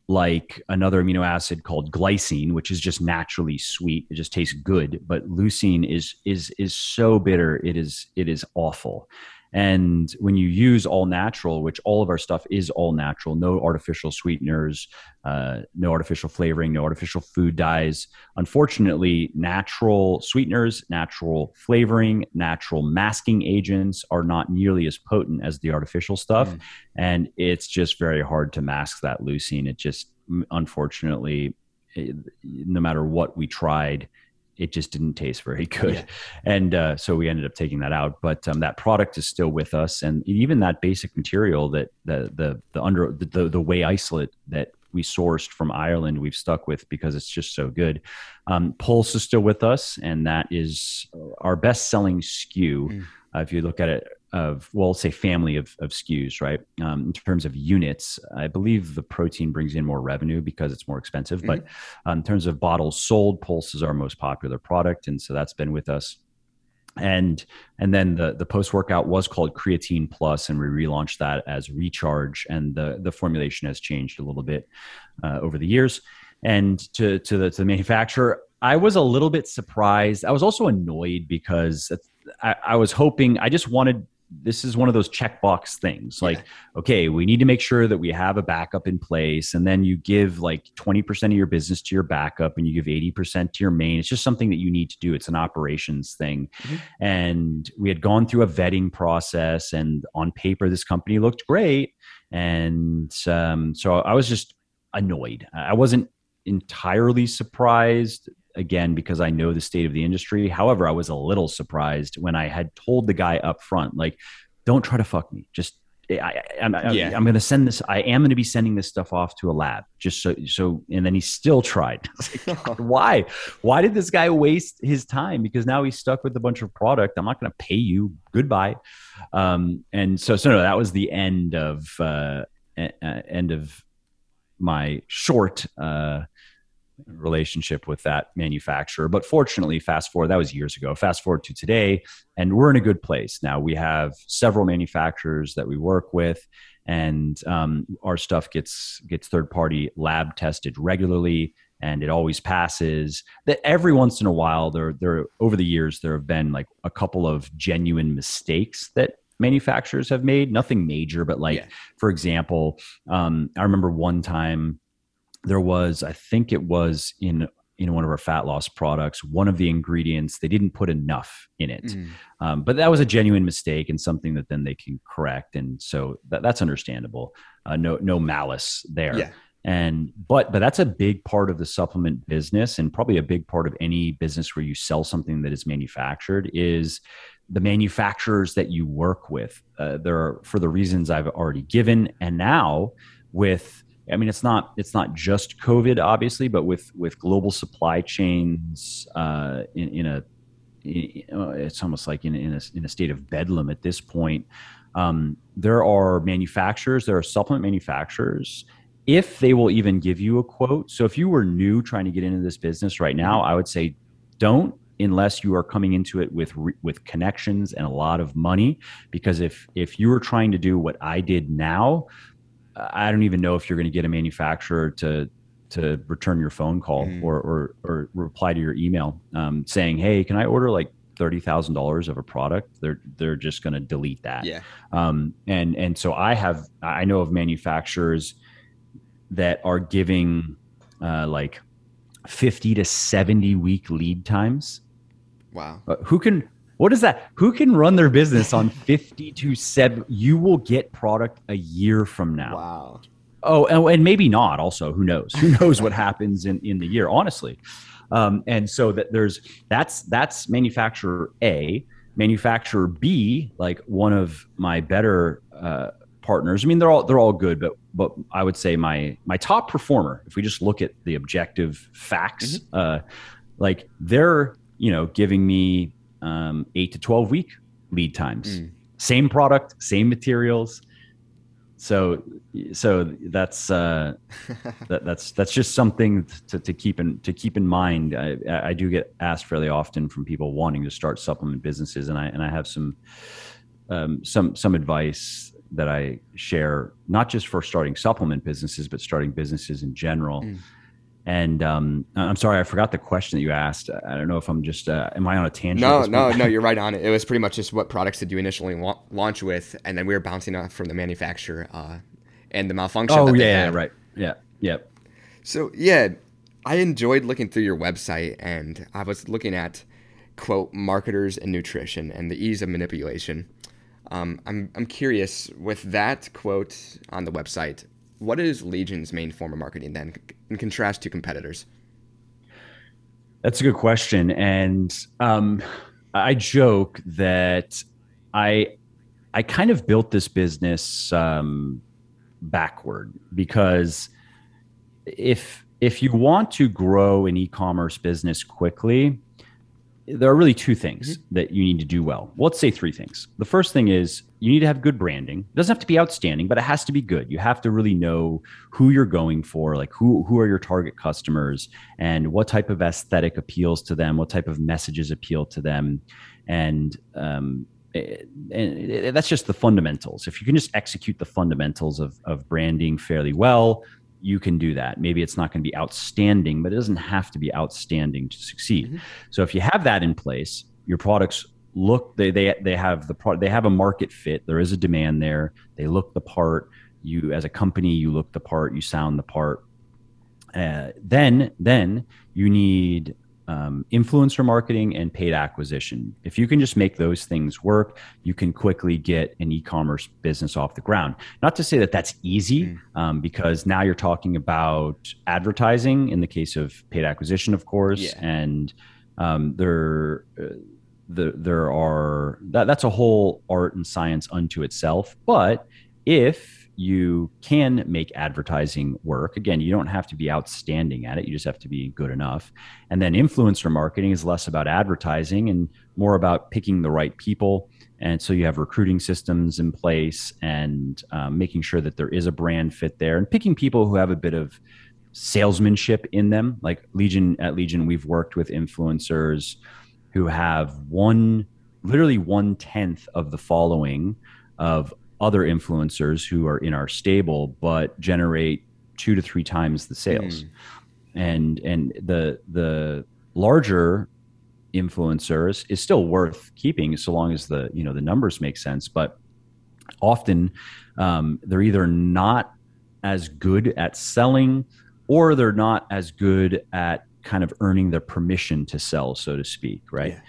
like another amino acid called glycine, which is just naturally sweet. It just tastes good, but leucine is is is so bitter. It is it is awful. And when you use all natural, which all of our stuff is all natural, no artificial sweeteners, uh, no artificial flavoring, no artificial food dyes. Unfortunately, natural sweeteners, natural flavoring, natural masking agents are not nearly as potent as the artificial stuff Mm. and it's just very hard to mask that leucine. It just, unfortunately, no matter what we tried, it just didn't taste very good. Yeah. And uh, so we ended up taking that out. But um, that product is still with us, and even that basic material that the the the under the the, the whey isolate that we sourced from Ireland, we've stuck with because it's just so good. Um, Pulse is still with us, and that is our best selling SKU. Mm. Uh, if you look at it, of well, say family of, of SKUs, right? Um, in terms of units, I believe the protein brings in more revenue because it's more expensive. But um, in terms of bottles sold, Pulse is our most popular product, and so that's been with us. And and then the the post workout was called Creatine Plus, and we relaunched that as Recharge, and the the formulation has changed a little bit uh, over the years. And to to the to the manufacturer, I was a little bit surprised. I was also annoyed because I, I was hoping I just wanted this is one of those checkbox things like Yeah. okay we need to make sure that we have a backup in place and then you give like 20% of your business to your backup and you give 80% to your main. It's just something that you need to do. It's an operations thing. Mhm. and we had gone through a vetting process and on paper this company looked great. And um, so i was just annoyed. I wasn't entirely surprised again because I know the state of the industry. However, I was a little surprised when I had told the guy up front, like, don't try to fuck me. Just I, I, I'm, Yeah. I'm going to send this. I am going to be sending this stuff off to a lab, just so. So, and then he still tried. Like, "God, Why? Why did this guy waste his time? Because now he's stuck with a bunch of product. I'm not going to pay you. Goodbye. Um, and so, so no, that was the end of uh, uh, end of my short. Uh, relationship with that manufacturer. But fortunately, fast forward, that was years ago. Fast forward to today, and we're in a good place now. We have several manufacturers that we work with, and um, our stuff gets gets third party lab tested regularly. And it always passes. That every once in a while, there, there over the years, there have been like a couple of genuine mistakes that manufacturers have made. Nothing major, but like Yeah. for example, um, I remember one time there was i think it was in in one of our fat loss products one of the ingredients they didn't put enough in it. Mm. um, but that was a genuine mistake and something that then they can correct. And so that, that's understandable. Uh, no no malice there. Yeah. and but but that's a big part of the supplement business and probably a big part of any business where you sell something that is manufactured is the manufacturers that you work with. Uh, there are for the reasons i've already given. And now with I mean, it's not it's not just COVID, obviously, but with with global supply chains uh, in, in a in, uh, it's almost like in, in a in a state of bedlam at this point. Um, there are manufacturers, there are supplement manufacturers. If they will even give you a quote, so if you were new trying to get into this business right now, I would say don't unless you are coming into it with with connections and a lot of money because if if you were trying to do what I did now I don't even know if you're going to get a manufacturer to to return your phone call Mm. or, or or reply to your email um, saying, "Hey, can I order like thirty thousand dollars of a product?" They're they're just going to delete that. Yeah. Um, and and so I have I know of manufacturers that are giving uh, like fifty to seventy week lead times. Wow. Uh, who can What is that? Who can run their business on 50 to 7? You will get product a year from now. Wow. Oh, and, and maybe not also. Who knows? Who knows what happens in, in the year, honestly. Um, and so that there's that's that's manufacturer A. Manufacturer B, like one of my better uh, partners. I mean, they're all they're all good, but but I would say my my top performer, if we just look at the objective facts, mm-hmm. uh, like they're you know giving me um, eight to twelve week lead times. Mm. Same product, same materials. So so that's uh, that, that's that's just something to, to keep in to keep in mind. I, I do get asked fairly often from people wanting to start supplement businesses, and I and I have some um, some some advice that I share, not just for starting supplement businesses, but starting businesses in general. Mm. And um, I'm sorry, I forgot the question that you asked. I don't know if I'm just, uh, am I on a tangent? No, no, no, you're right on it. It was pretty much just what products did you initially la- launch with, and then we were bouncing off from the manufacturer uh, and the malfunction. Oh, yeah, yeah, right. Yeah, yep. So, yeah, I enjoyed looking through your website, and I was looking at, quote, marketers and nutrition and the ease of manipulation. Um, I'm, I'm curious with that quote on the website, what is Legion's main form of marketing then in contrast to competitors? That's a good question. And um, I joke that I I kind of built this business um, backward because if if you want to grow an e-commerce business quickly, there are really two things mm-hmm. that you need to do well. well. Let's say three things. The first thing is you need to have good branding. It doesn't have to be outstanding, but it has to be good. You have to really know who you're going for, like who who are your target customers and what type of aesthetic appeals to them, what type of messages appeal to them, and um, and that's just the fundamentals. If you can just execute the fundamentals of of branding fairly well, you can do that. Maybe it's not going to be outstanding, but it doesn't have to be outstanding to succeed. Mm-hmm. So if you have that in place, your products look they they they have the product they have a market fit. There is a demand there. They look the part. You as a company, you look the part. You sound the part. Uh, then then you need um, influencer marketing and paid acquisition. If you can just make those things work, you can quickly get an e-commerce business off the ground. Not to say that that's easy, mm. um, because now you're talking about advertising in the case of paid acquisition, of course, yeah. and um, there. Uh, the, there are that, that's a whole art and science unto itself. But if you can make advertising work. Again, you don't have to be outstanding at it, you just have to be good enough. And then influencer marketing is less about advertising and more about picking the right people. And so you have recruiting systems in place and um, making sure that there is a brand fit there and picking people who have a bit of salesmanship in them. Like Legion, at Legion, we've worked with influencers who have one, literally one tenth of the following of other influencers who are in our stable but generate two to three times the sales mm. and and the the larger influencers is still worth keeping so long as the you know the numbers make sense but often um, they're either not as good at selling or they're not as good at kind of earning the permission to sell so to speak right yeah.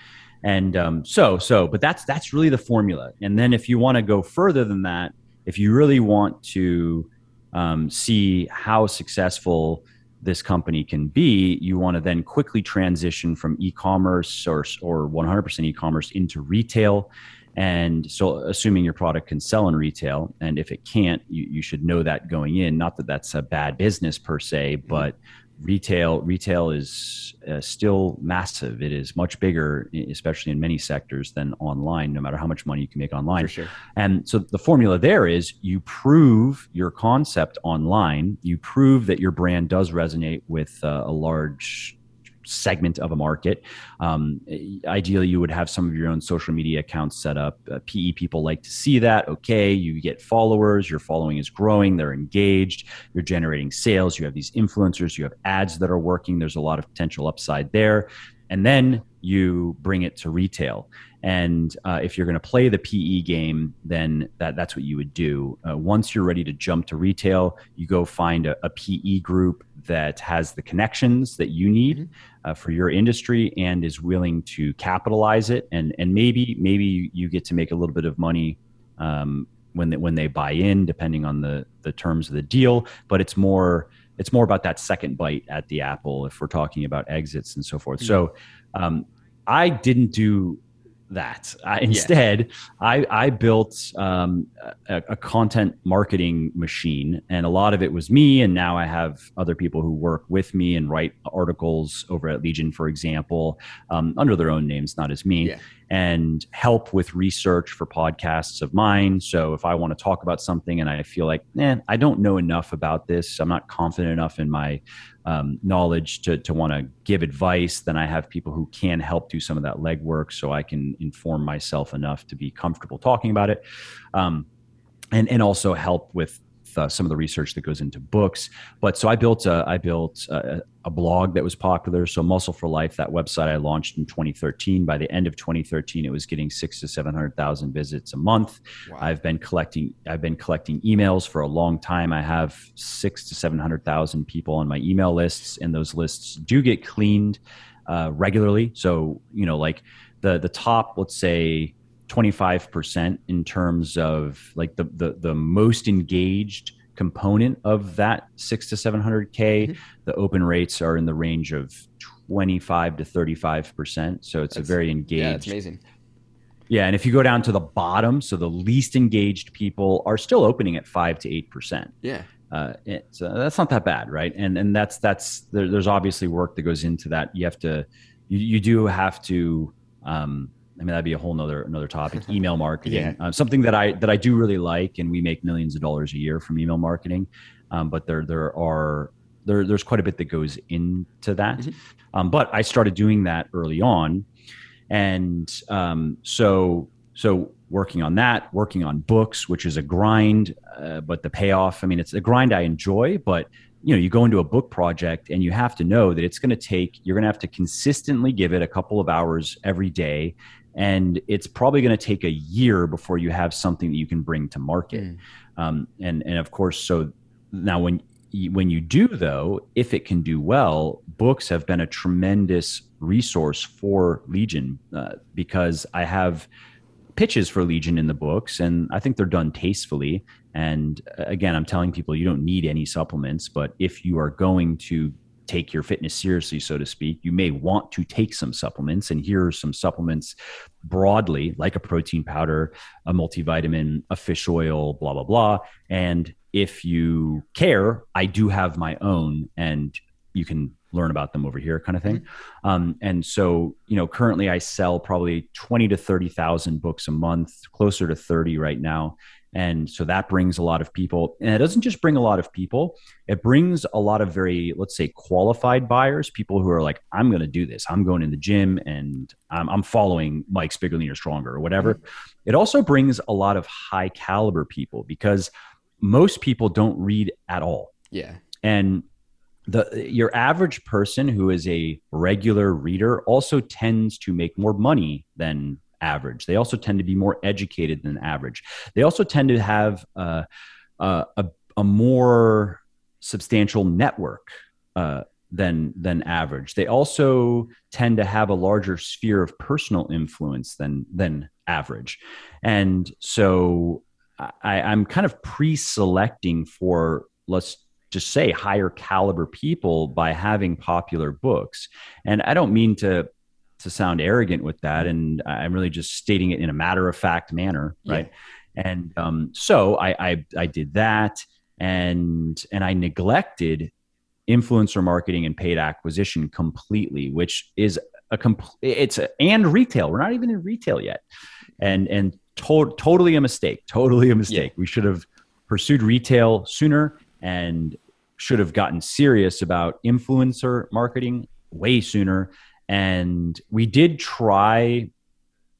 And um, so, so, but that's that's really the formula. And then if you want to go further than that, if you really want to um, see how successful this company can be, you want to then quickly transition from e-commerce or or 100% e-commerce into retail. And so, assuming your product can sell in retail, and if it can't, you, you should know that going in. Not that that's a bad business per se, but retail retail is uh, still massive. It is much bigger especially in many sectors than online no matter how much money you can make online. Sure. and so the formula there is you prove your concept online. You prove that your brand does resonate with uh, a large segment of a market. Um, ideally, you would have some of your own social media accounts set up. Uh, PE people like to see that. Okay, you get followers, your following is growing, they're engaged, you're generating sales, you have these influencers, you have ads that are working. There's a lot of potential upside there. and then you bring it to retail. And uh, if you're going to play the PE game, then that, that's what you would do. Uh, once you're ready to jump to retail, you go find a, a PE group that has the connections that you need mm-hmm. uh, for your industry and is willing to capitalize it. And and maybe maybe you get to make a little bit of money um, when they, when they buy in, depending on the the terms of the deal. But it's more it's more about that second bite at the apple if we're talking about exits and so forth. Mm-hmm. So um, I didn't do that. I, instead, yeah. I, I built um, a, a, content marketing machine, and a lot of it was me. And now I have other people who work with me and write articles over at Legion, for example, um, under their own names, not as me, yeah. And help with research for podcasts of mine. So if I want to talk about something and I feel like, man, I don't know enough about this, I'm not confident enough in my um, knowledge to, to want to give advice, then I have people who can help do some of that legwork so I can inform myself enough to be comfortable talking about it. Um, and, and also help with uh, some of the research that goes into books. But so I built a, I built a, a, blog that was popular. So Muscle for Life, that website I launched in 2013. By the end of 2013, it was getting six to seven hundred thousand visits a month. Wow. I've been collecting I've been collecting emails for a long time. I have six to seven hundred thousand people on my email lists, and those lists do get cleaned uh, regularly. So you know, like the the top, let's say 25% in terms of like the, the, the most engaged component of that six to 700K. Mm-hmm. The open rates are in the range of 25 to 35%. So it's that's, a very engaged. Yeah, it's amazing. Yeah. And if you go down to the bottom, so the least engaged people are still opening at five to 8%. Yeah. Uh, it's, uh, that's not that bad. Right. And, and that's, that's, there, there's obviously work that goes into that. You have to, you, you do have to, um, I mean, that'd be a whole nother another topic. Email marketing, yeah. uh, something that I that I do really like, and we make millions of dollars a year from email marketing. Um, but there there are there there's quite a bit that goes into that. Mm-hmm. Um, but I started doing that early on, and um, so so working on that, working on books, which is a grind, uh, but the payoff. I mean, it's a grind I enjoy, but you know you go into a book project and you have to know that it's going to take you're going to have to consistently give it a couple of hours every day and it's probably going to take a year before you have something that you can bring to market mm. um, and and of course so now when you, when you do though if it can do well books have been a tremendous resource for legion uh, because i have pitches for legion in the books and i think they're done tastefully and uh, again i'm telling people you don't need any supplements but if you are going to take your fitness seriously, so to speak, you may want to take some supplements. And here are some supplements broadly, like a protein powder, a multivitamin, a fish oil, blah, blah, blah. And if you care, I do have my own, and you can learn about them over here, kind of thing. Mm-hmm. Um, and so, you know, currently I sell probably 20 to 30,000 books a month, closer to 30 right now. And so that brings a lot of people. And it doesn't just bring a lot of people, it brings a lot of very, let's say, qualified buyers, people who are like, I'm going to do this. I'm going in the gym and I'm, I'm following Mike's Bigger, Leaner, Stronger or whatever. Mm-hmm. It also brings a lot of high caliber people because most people don't read at all. Yeah. And the your average person who is a regular reader also tends to make more money than average. They also tend to be more educated than average. They also tend to have uh, uh, a, a more substantial network uh, than than average. They also tend to have a larger sphere of personal influence than than average, and so I, I'm kind of pre-selecting for let's just say higher caliber people by having popular books. And I don't mean to to sound arrogant with that, and I'm really just stating it in a matter of fact manner, right? Yeah. And um, so I, I I did that, and and I neglected influencer marketing and paid acquisition completely, which is a complete it's a, and retail. We're not even in retail yet, and and to- totally a mistake. Totally a mistake. Yeah. We should have pursued retail sooner and should have gotten serious about influencer marketing way sooner and we did try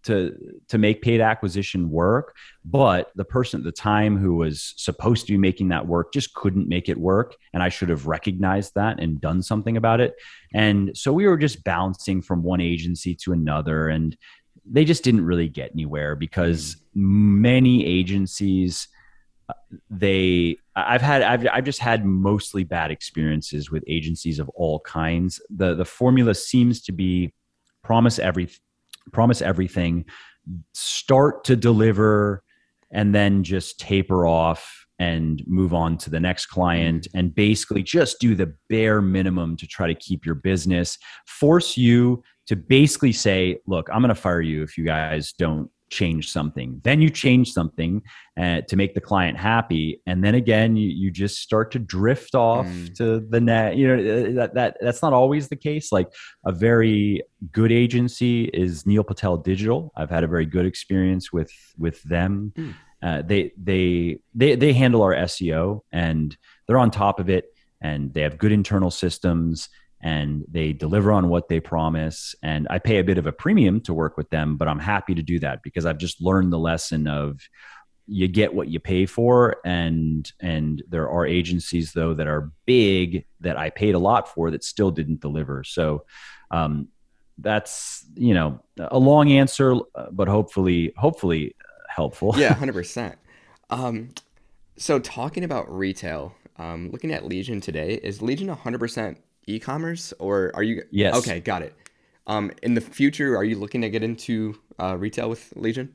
to to make paid acquisition work but the person at the time who was supposed to be making that work just couldn't make it work. And i should have recognized that and done something about it. And so we were just bouncing from one agency to another and they just didn't really get anywhere because mm. many agencies they i've had I've, I've just had mostly bad experiences with agencies of all kinds. The the formula seems to be promise every promise everything start to deliver and then just taper off and move on to the next client and basically just do the bare minimum to try to keep your business. Force you to basically say look i'm going to fire you if you guys don't change something then you change something uh, to make the client happy and then again you, you just start to drift off mm. to the net you know uh, that, that that's not always the case like a very good agency is neil patel digital i've had a very good experience with with them mm. uh, they they they they handle our seo and they're on top of it and they have good internal systems and they deliver on what they promise. And I pay a bit of a premium to work with them, but I'm happy to do that because I've just learned the lesson of you get what you pay for and and there are agencies though that are big that I paid a lot for that still didn't deliver. So um, that's you know a long answer, but hopefully hopefully helpful. Yeah, hundred um, percent. So talking about retail, um, looking at Legion today, is Legion hundred percent e-commerce or are you yes. okay got it. Um in the future are you looking to get into uh, retail with legion?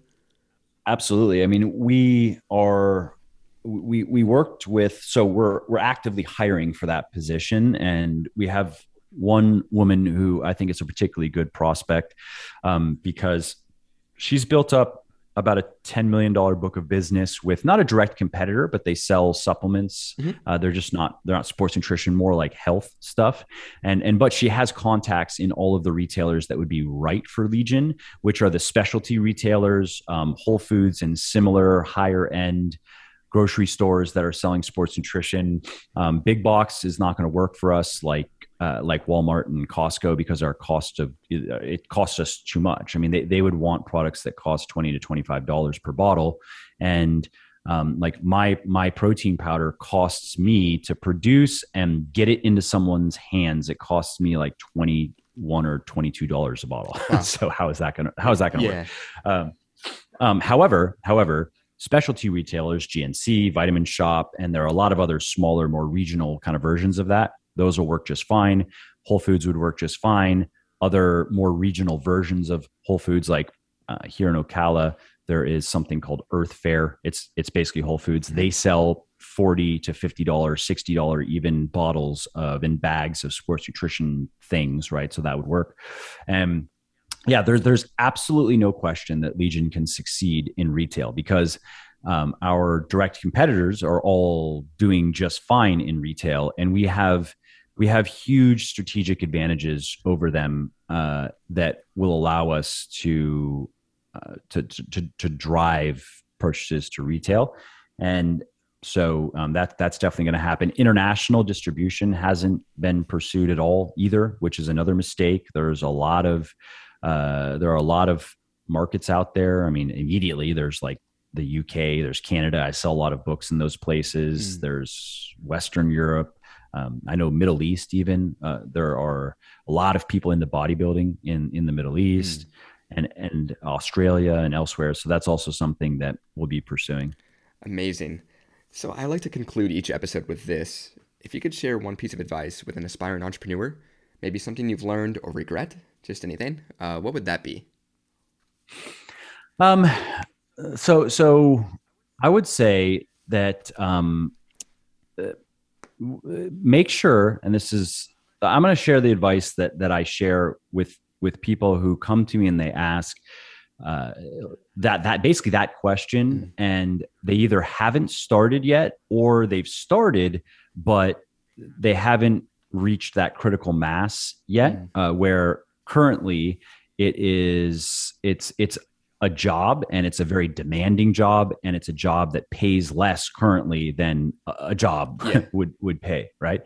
Absolutely. I mean we are we we worked with so we're we're actively hiring for that position and we have one woman who i think is a particularly good prospect um, because she's built up about a $10 million book of business with not a direct competitor, but they sell supplements. Mm-hmm. Uh, they're just not, they're not sports nutrition, more like health stuff. And, and, but she has contacts in all of the retailers that would be right for Legion, which are the specialty retailers, um, Whole Foods and similar higher end grocery stores that are selling sports nutrition. Um, big box is not going to work for us like uh, like Walmart and Costco because our cost of it costs us too much. I mean, they, they would want products that cost twenty to twenty five dollars per bottle, and um, like my my protein powder costs me to produce and get it into someone's hands. It costs me like twenty one or twenty two dollars a bottle. Wow. so how is that gonna how is that gonna yeah. work? Um, um, however, however, specialty retailers, GNC, Vitamin Shoppe, and there are a lot of other smaller, more regional kind of versions of that those will work just fine. Whole Foods would work just fine. Other more regional versions of Whole Foods, like uh, here in Ocala, there is something called Earth Fare. It's it's basically Whole Foods. They sell forty to fifty dollars, sixty dollar even bottles of in bags of sports nutrition things, right? So that would work. And yeah, there's there's absolutely no question that Legion can succeed in retail because um, our direct competitors are all doing just fine in retail, and we have we have huge strategic advantages over them uh, that will allow us to, uh, to, to, to drive purchases to retail, and so um, that that's definitely going to happen. International distribution hasn't been pursued at all either, which is another mistake. There's a lot of uh, there are a lot of markets out there. I mean, immediately there's like the UK, there's Canada. I sell a lot of books in those places. Mm. There's Western Europe. Um, I know Middle East even uh, there are a lot of people into bodybuilding in in the Middle East mm. and and Australia and elsewhere. So that's also something that we'll be pursuing. Amazing. So I like to conclude each episode with this. If you could share one piece of advice with an aspiring entrepreneur, maybe something you've learned or regret, just anything, uh, what would that be? Um, so so I would say that um, make sure, and this is, I'm going to share the advice that that I share with with people who come to me and they ask uh, that that basically that question, mm. and they either haven't started yet or they've started, but they haven't reached that critical mass yet, mm. uh, where currently it is it's it's a job and it's a very demanding job and it's a job that pays less currently than a job yeah. would would pay right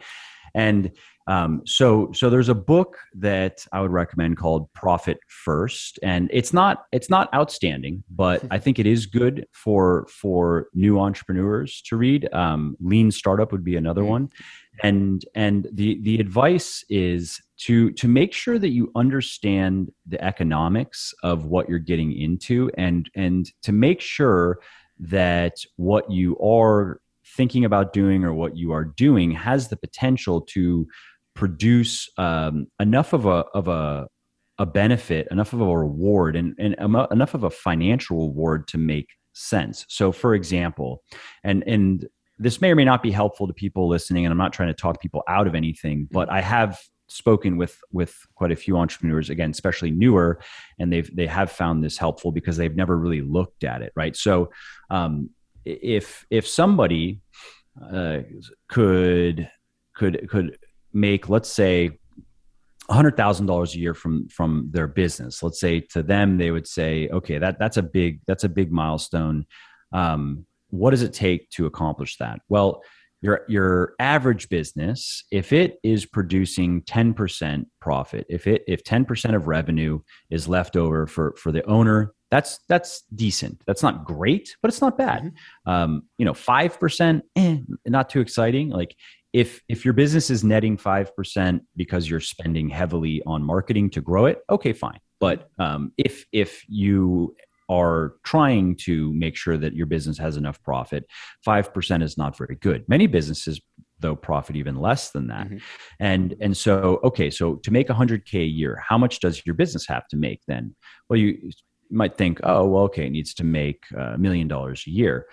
And um, so so there's a book that I would recommend called Profit First, and it's not it's not outstanding, but I think it is good for for new entrepreneurs to read. Um, Lean Startup would be another mm-hmm. one, and and the the advice is to to make sure that you understand the economics of what you're getting into, and and to make sure that what you are thinking about doing or what you are doing has the potential to produce um, enough of a of a a benefit, enough of a reward, and, and enough of a financial reward to make sense. So, for example, and and this may or may not be helpful to people listening, and I'm not trying to talk people out of anything, but I have spoken with with quite a few entrepreneurs again especially newer and they've they have found this helpful because they've never really looked at it right so um, if if somebody uh, could could could make let's say $100,000 a year from from their business. Let's say to them they would say, okay, that that's a big that's a big milestone. Um, what does it take to accomplish that? Well, your your average business, if it is producing 10% profit, if it if 10% of revenue is left over for for the owner, that's that's decent. That's not great, but it's not bad. Mm-hmm. Um, you know, five percent, eh, not too exciting. Like if if your business is netting 5% because you're spending heavily on marketing to grow it okay fine but um, if if you are trying to make sure that your business has enough profit. 5% is not very good. Many businesses though profit even less than that. Mm-hmm. and and so okay so to make 100k a year how much does your business have to make then? Well you might think oh well okay it needs to make a million dollars a year.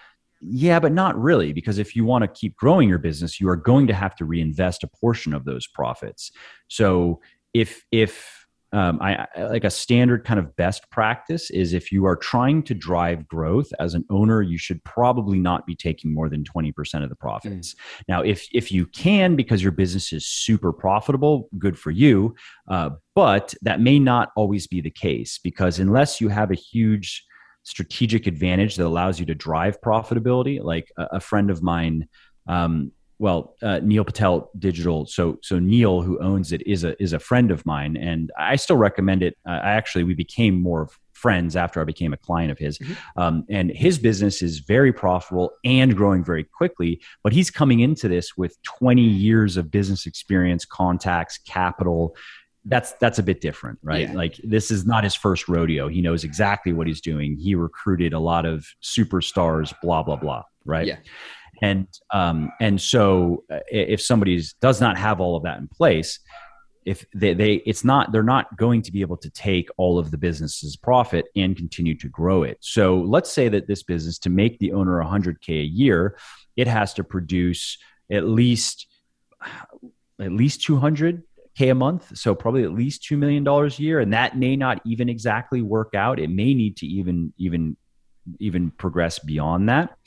Yeah, but not really, because if you want to keep growing your business, you are going to have to reinvest a portion of those profits. So if if um, I, I, like a standard kind of best practice is if you are trying to drive growth as an owner, you should probably not be taking more than 20% of the profits. Mm. Now, if, if you can, because your business is super profitable, good for you. Uh, but that may not always be the case because unless you have a huge strategic advantage that allows you to drive profitability. Like a, a friend of mine, um, well, uh, Neil Patel Digital. So, so Neil, who owns it, is a is a friend of mine, and I still recommend it. Uh, I actually we became more friends after I became a client of his, mm-hmm. um, and his business is very profitable and growing very quickly. But he's coming into this with 20 years of business experience, contacts, capital, that's that's a bit different right yeah. like this is not his first rodeo he knows exactly what he's doing he recruited a lot of superstars blah blah blah right yeah and um and so uh, if somebody does not have all of that in place if they, they it's not they're not going to be able to take all of the business's profit and continue to grow it so let's say that this business to make the owner 100k a year it has to produce at least at least 200 K a month. So probably at least $2 million a year. And that may not even exactly work out. It may need to even, even, even progress beyond that.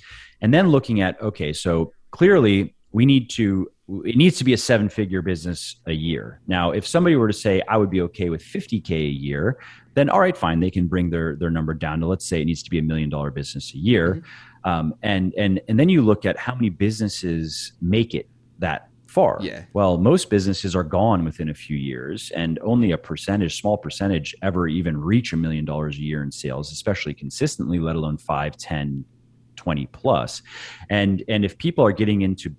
And then looking at, okay, so clearly we need to, it needs to be a seven figure business a year. Now, if somebody were to say, I would be okay with 50K a year, then all right, fine. They can bring their, their number down to, let's say it needs to be a million dollar business a year. Mm-hmm. Um, and, and, and then you look at how many businesses make it that far. Yeah. Well, most businesses are gone within a few years, and only a percentage, small percentage, ever even reach a million dollars a year in sales, especially consistently, let alone 5, 10, 20. And and if people are getting into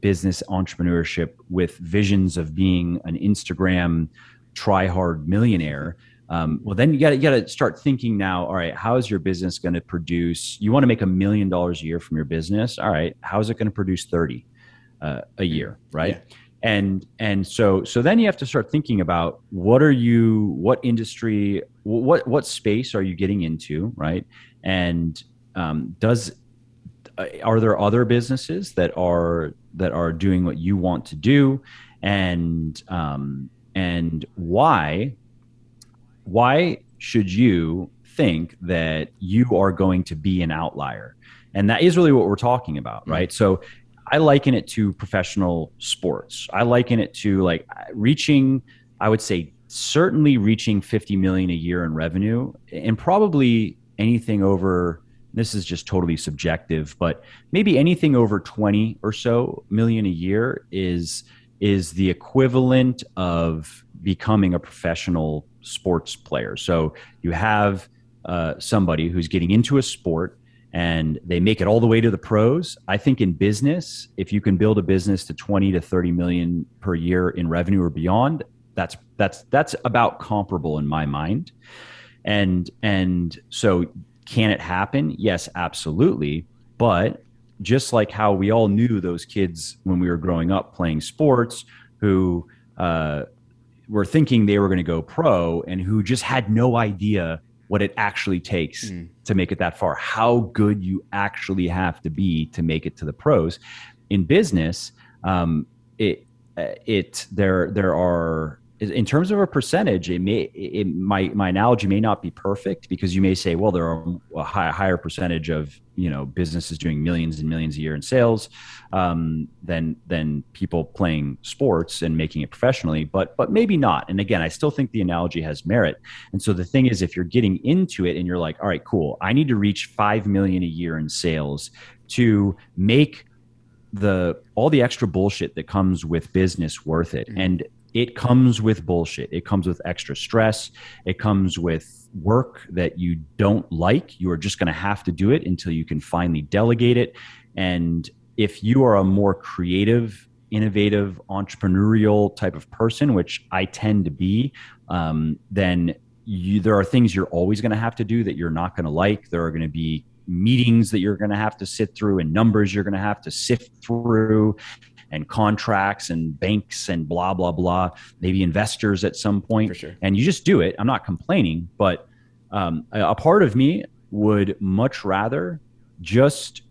business entrepreneurship with visions of being an Instagram try hard millionaire, um, well then you got you got to start thinking now all right how is your business going to produce you want to make a million dollars a year from your business all right how is it going to produce 30 uh, a year, right? Yeah. And and so so then you have to start thinking about what are you, what industry, what what space are you getting into, right? And um, does are there other businesses that are that are doing what you want to do, and um, and why why should you think that you are going to be an outlier? And that is really what we're talking about, mm-hmm. right? So I liken it to professional sports. I liken it to like reaching, I would say, certainly reaching 50 million a year in revenue and probably anything over this is just totally subjective but maybe anything over 20 or so million a year is is the equivalent of becoming a professional sports player. So you have uh, somebody who's getting into a sport and they make it all the way to the pros. I think in business, if you can build a business to 20 to 30 million per year in revenue or beyond, that's that's that's about comparable in my mind. And and so can it happen? Yes, absolutely. But just like how we all knew those kids when we were growing up playing sports who uh, were thinking they were going to go pro and who just had no idea what it actually takes mm. to make it that far, how good you actually have to be to make it to the pros. In business, um, it it there there are in terms of a percentage, it may it, my my analogy may not be perfect because you may say, well, there are a high, higher percentage of you know businesses doing millions and millions a year in sales um, than than people playing sports and making it professionally, but but maybe not. And again, I still think the analogy has merit. And so the thing is, if you're getting into it and you're like, all right, cool, I need to reach five million a year in sales to make the all the extra bullshit that comes with business worth it. Mm-hmm. And it comes with bullshit. It comes with extra stress. It comes with work that you don't like. You are just going to have to do it until you can finally delegate it. And if you are a more creative, innovative, entrepreneurial type of person, which I tend to be, um, then you, there are things you're always going to have to do that you're not going to like. There are going to be meetings that you're going to have to sit through and numbers you're going to have to sift through and contracts and banks and blah blah blah maybe investors at some point sure. and you just do it i'm not complaining but um, a, a part of me would much rather just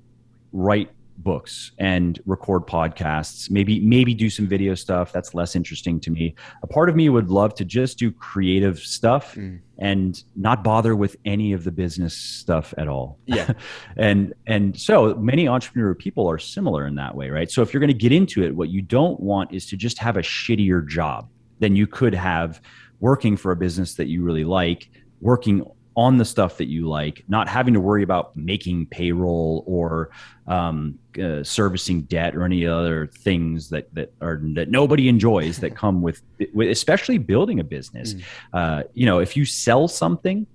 write books and record podcasts. Maybe maybe do some video stuff. That's less interesting to me. A part of me would love to just do creative stuff mm. and not bother with any of the business stuff at all. Yeah. And and so many entrepreneurial people are similar in that way right? So if you're going to get into it what you don't want is to just have a shittier job than you could have working for a business that you really like working on the stuff that you like, not having to worry about making payroll or um, uh, servicing debt or any other things that that are that nobody enjoys that come with, with especially building a business. Mm. Uh, you know, if you sell something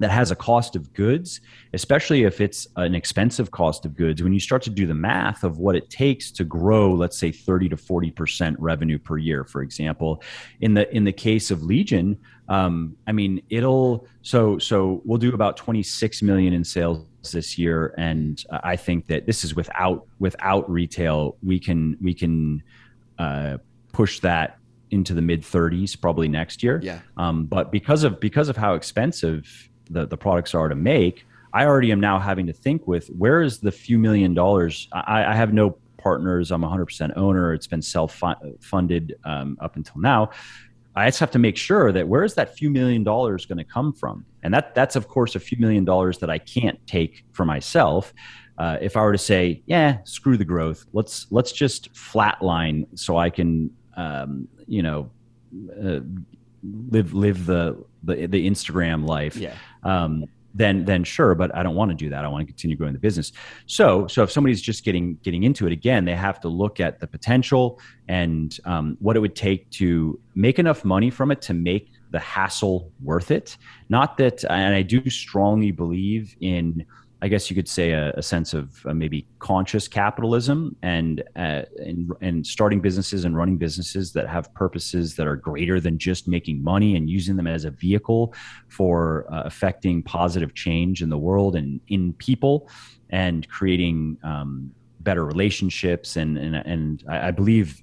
that has a cost of goods, especially if it's an expensive cost of goods, when you start to do the math of what it takes to grow, let's say 30 to 40% revenue per year, for example, in the in the case of Legion, um, I mean, it'll so so we'll do about 26 million in sales this year, and I think that this is without without retail. We can we can uh, push that into the mid 30s probably next year. Yeah. Um, but because of because of how expensive the the products are to make, I already am now having to think with where is the few million dollars. I, I have no partners. I'm 100% owner. It's been self funded um, up until now. I just have to make sure that where is that few million dollars going to come from? And that that's of course a few million dollars that I can't take for myself. Uh, if I were to say, yeah, screw the growth, let's let's just flatline so I can, um, you know, uh, live live the, the the Instagram life. Yeah. Um, then then sure but i don't want to do that i want to continue growing the business so so if somebody's just getting getting into it again they have to look at the potential and um, what it would take to make enough money from it to make the hassle worth it not that and i do strongly believe in I guess you could say a, a sense of uh, maybe conscious capitalism and, uh, and and starting businesses and running businesses that have purposes that are greater than just making money and using them as a vehicle for uh, affecting positive change in the world and in people and creating um, better relationships and and and I believe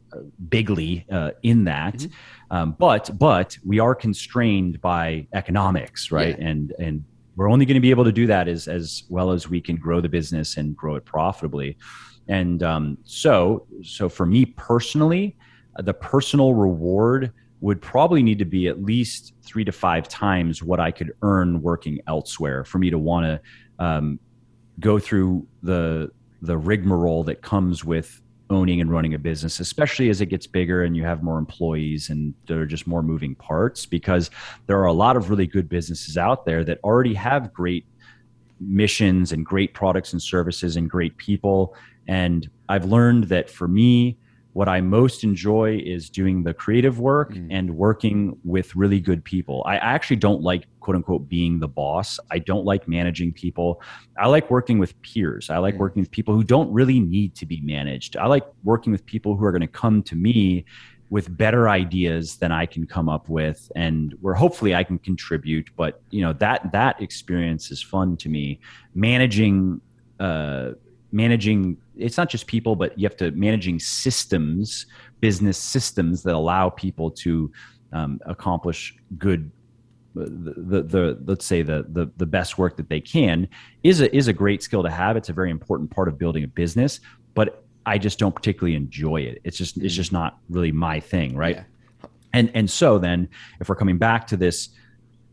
bigly uh, in that. Mm-hmm. Um, but but we are constrained by economics, right? Yeah. And and we're only going to be able to do that as as well as we can grow the business and grow it profitably. And um, so so for me personally uh, the personal reward would probably need to be at least three to five times what i could earn working elsewhere for me to want to um, go through the the rigmarole that comes with owning and running a business, especially as it gets bigger and you have more employees and there are just more moving parts, because there are a lot of really good businesses out there that already have great missions and great products and services and great people. And I've learned that for me, what I most enjoy is doing the creative work mm. and working with really good people. I actually don't like quote unquote being the boss. I don't like managing people. I like working with peers. I like mm. working with people who don't really need to be managed. I like working with people who are going to come to me with better ideas than I can come up with and where hopefully I can contribute but you know that that experience is fun to me managing uh managing it's not just people but you have to managing systems business systems that allow people to um, accomplish good the, the, the let's say the, the the best work that they can is a is a great skill to have. It's a very important part of building a business but i just don't particularly enjoy it. It's just it's just not really my thing right? Yeah. and and so then if we're coming back to this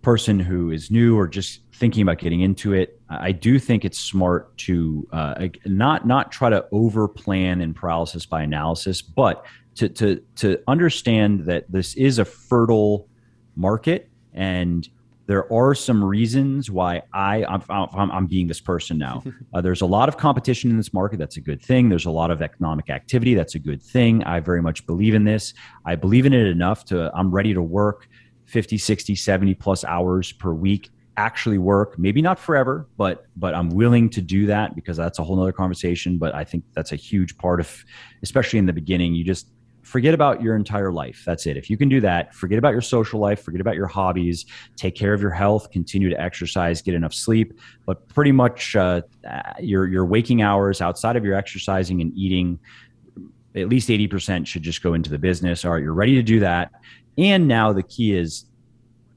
person who is new or just thinking about getting into it, I do think it's smart to uh, not not try to over plan and paralysis by analysis, but to to to understand that this is a fertile market and there are some reasons why I I'm, I'm, I'm being this person now. Uh, there's a lot of competition in this market. That's a good thing. There's a lot of economic activity. That's a good thing. I very much believe in this. I believe in it enough to I'm ready to work 50, 60, 70 plus hours per week actually work maybe not forever but but i'm willing to do that because that's a whole nother conversation. But i think that's a huge part of especially in the beginning you just forget about your entire life. That's it. If you can do that forget about your social life forget about your hobbies take care of your health continue to exercise get enough sleep. But pretty much uh, your your waking hours outside of your exercising and eating at least 80% should just go into the business. All right you're ready to do that. And now the key is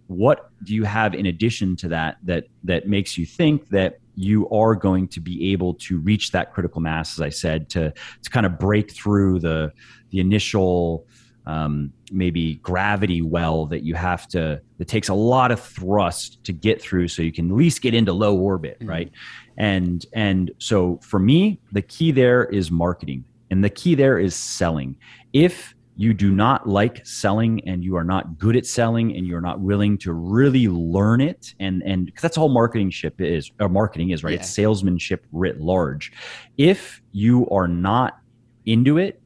what do you have in addition to that that that makes you think that you are going to be able to reach that critical mass as i said to to kind of break through the the initial um, maybe gravity well that you have to that takes a lot of thrust to get through so you can at least get into low orbit mm-hmm. right and and so for me the key there is marketing and the key there is selling if you do not like selling and you are not good at selling and you're not willing to really learn it. And and because that's all marketing ship is or marketing is right? Yeah. it's salesmanship writ large. If you are not into it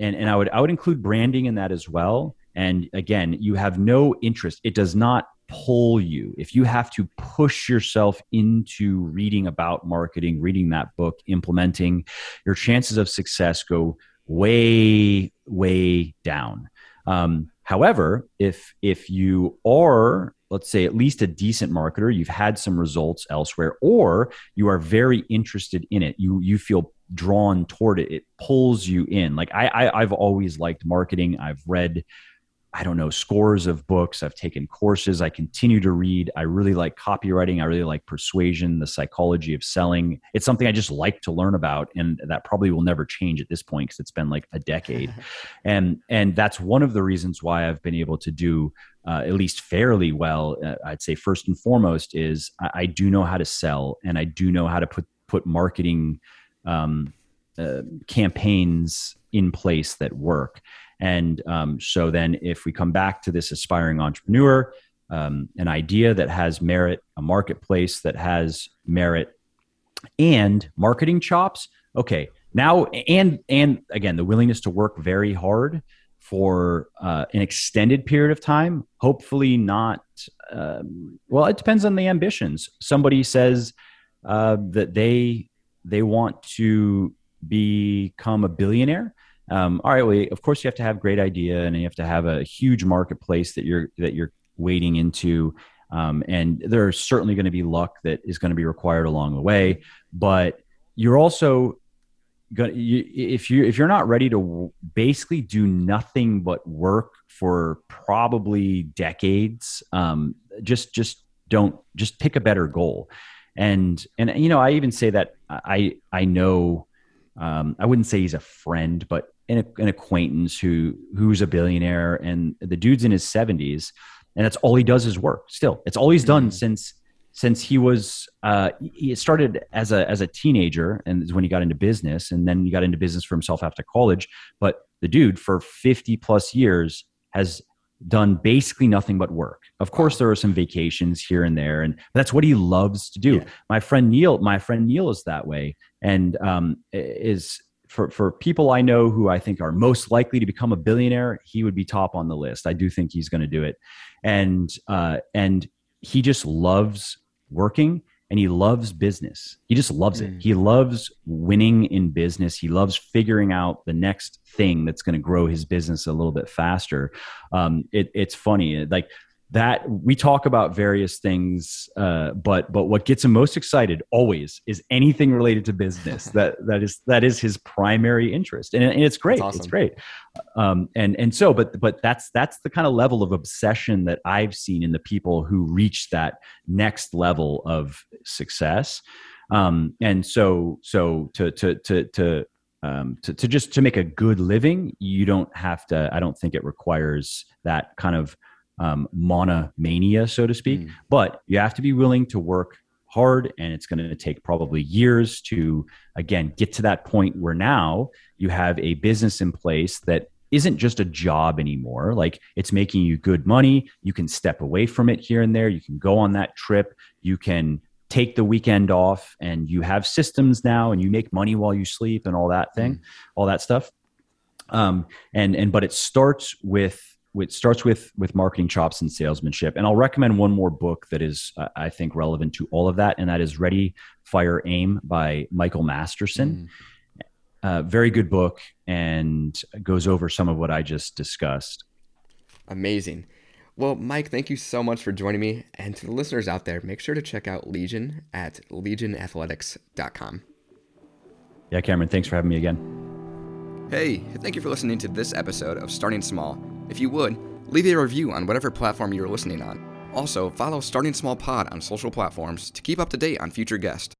and and i would i would include branding in that as well. And again you have no interest. It does not pull you. If you have to push yourself into reading about marketing reading that book implementing your chances of success go way way down. Um, however, if if you are let's say at least a decent marketer you've had some results elsewhere or you are very interested in it you you feel drawn toward it it pulls you in like i, I i've always liked marketing i've read I don't know, scores of books. I've taken courses. I continue to read. I really like copywriting. I really like persuasion, the psychology of selling. It's something I just like to learn about, and that probably will never change at this point because it's been like a decade. and and that's one of the reasons why I've been able to do uh, at least fairly well. Uh, I'd say first and foremost is I, I, do know how to sell, and I do know how to put put marketing um, uh, campaigns in place that work. And um, so then, if we come back to this aspiring entrepreneur, um, an idea that has merit, a marketplace that has merit, and marketing chops. Okay, now and and again, the willingness to work very hard for uh, an extended period of time. Hopefully, not. Um, well, it depends on the ambitions. Somebody says uh, that they they want to become a billionaire um, all right well of course you have to have great idea and you have to have a huge marketplace that you're that you're wading into. Um, and there's certainly going to be luck that is going to be required along the way but you're also going you, if you if you're not ready to basically do nothing but work for probably decades um, just just don't just pick a better goal. And and you know i even say that i i know um, I wouldn't say he's a friend, but an, an acquaintance who who's a billionaire, and the dude's in his seventies, and that's all he does is work. Still, it's all he's done mm-hmm. since since he was uh, he started as a as a teenager, and is when he got into business, and then he got into business for himself after college. But the dude, for fifty plus years, has done basically nothing but work. Of course, there are some vacations here and there, and that's what he loves to do. Yeah. My friend Neil, my friend Neil is that way, and um, is for for people I know who I think are most likely to become a billionaire, he would be top on the list. I do think he's going to do it, and uh, and he just loves working and he loves business. He just loves it. Mm. He loves winning in business. He loves figuring out the next thing that's going to grow his business a little bit faster. Um, it, it's funny, like that we talk about various things uh, but but what gets him most excited always is anything related to business that that is that is his primary interest. And, and it's great. Awesome. it's great. Um, and and so but but that's that's the kind of level of obsession that i've seen in the people who reach that next level of success. Um, and so so to to to to um, to, to just to make a good living you don't have to i don't think it requires that kind of um, monomania, so to speak. Mm. But you have to be willing to work hard, and it's going to take probably years to, again, get to that point where now you have a business in place that isn't just a job anymore. Like it's making you good money. You can step away from it here and there. You can go on that trip. You can take the weekend off and you have systems now and you make money while you sleep and all that thing, mm. all that stuff. Um, and, and, but it starts with, it starts with with marketing chops and salesmanship. And i'll recommend one more book that is uh, i think relevant to all of that and that is ready fire aim by michael masterson. Mm. uh, very good book and goes over some of what i just discussed. Amazing. Well mike thank you so much for joining me. And to the listeners out there make sure to check out legion at legionathletics.com yeah cameron thanks for having me again. Hey, thank you for listening to this episode of Starting Small. If you would, leave a review on whatever platform you're listening on. Also, follow Starting Small Pod on social platforms to keep up to date on future guests.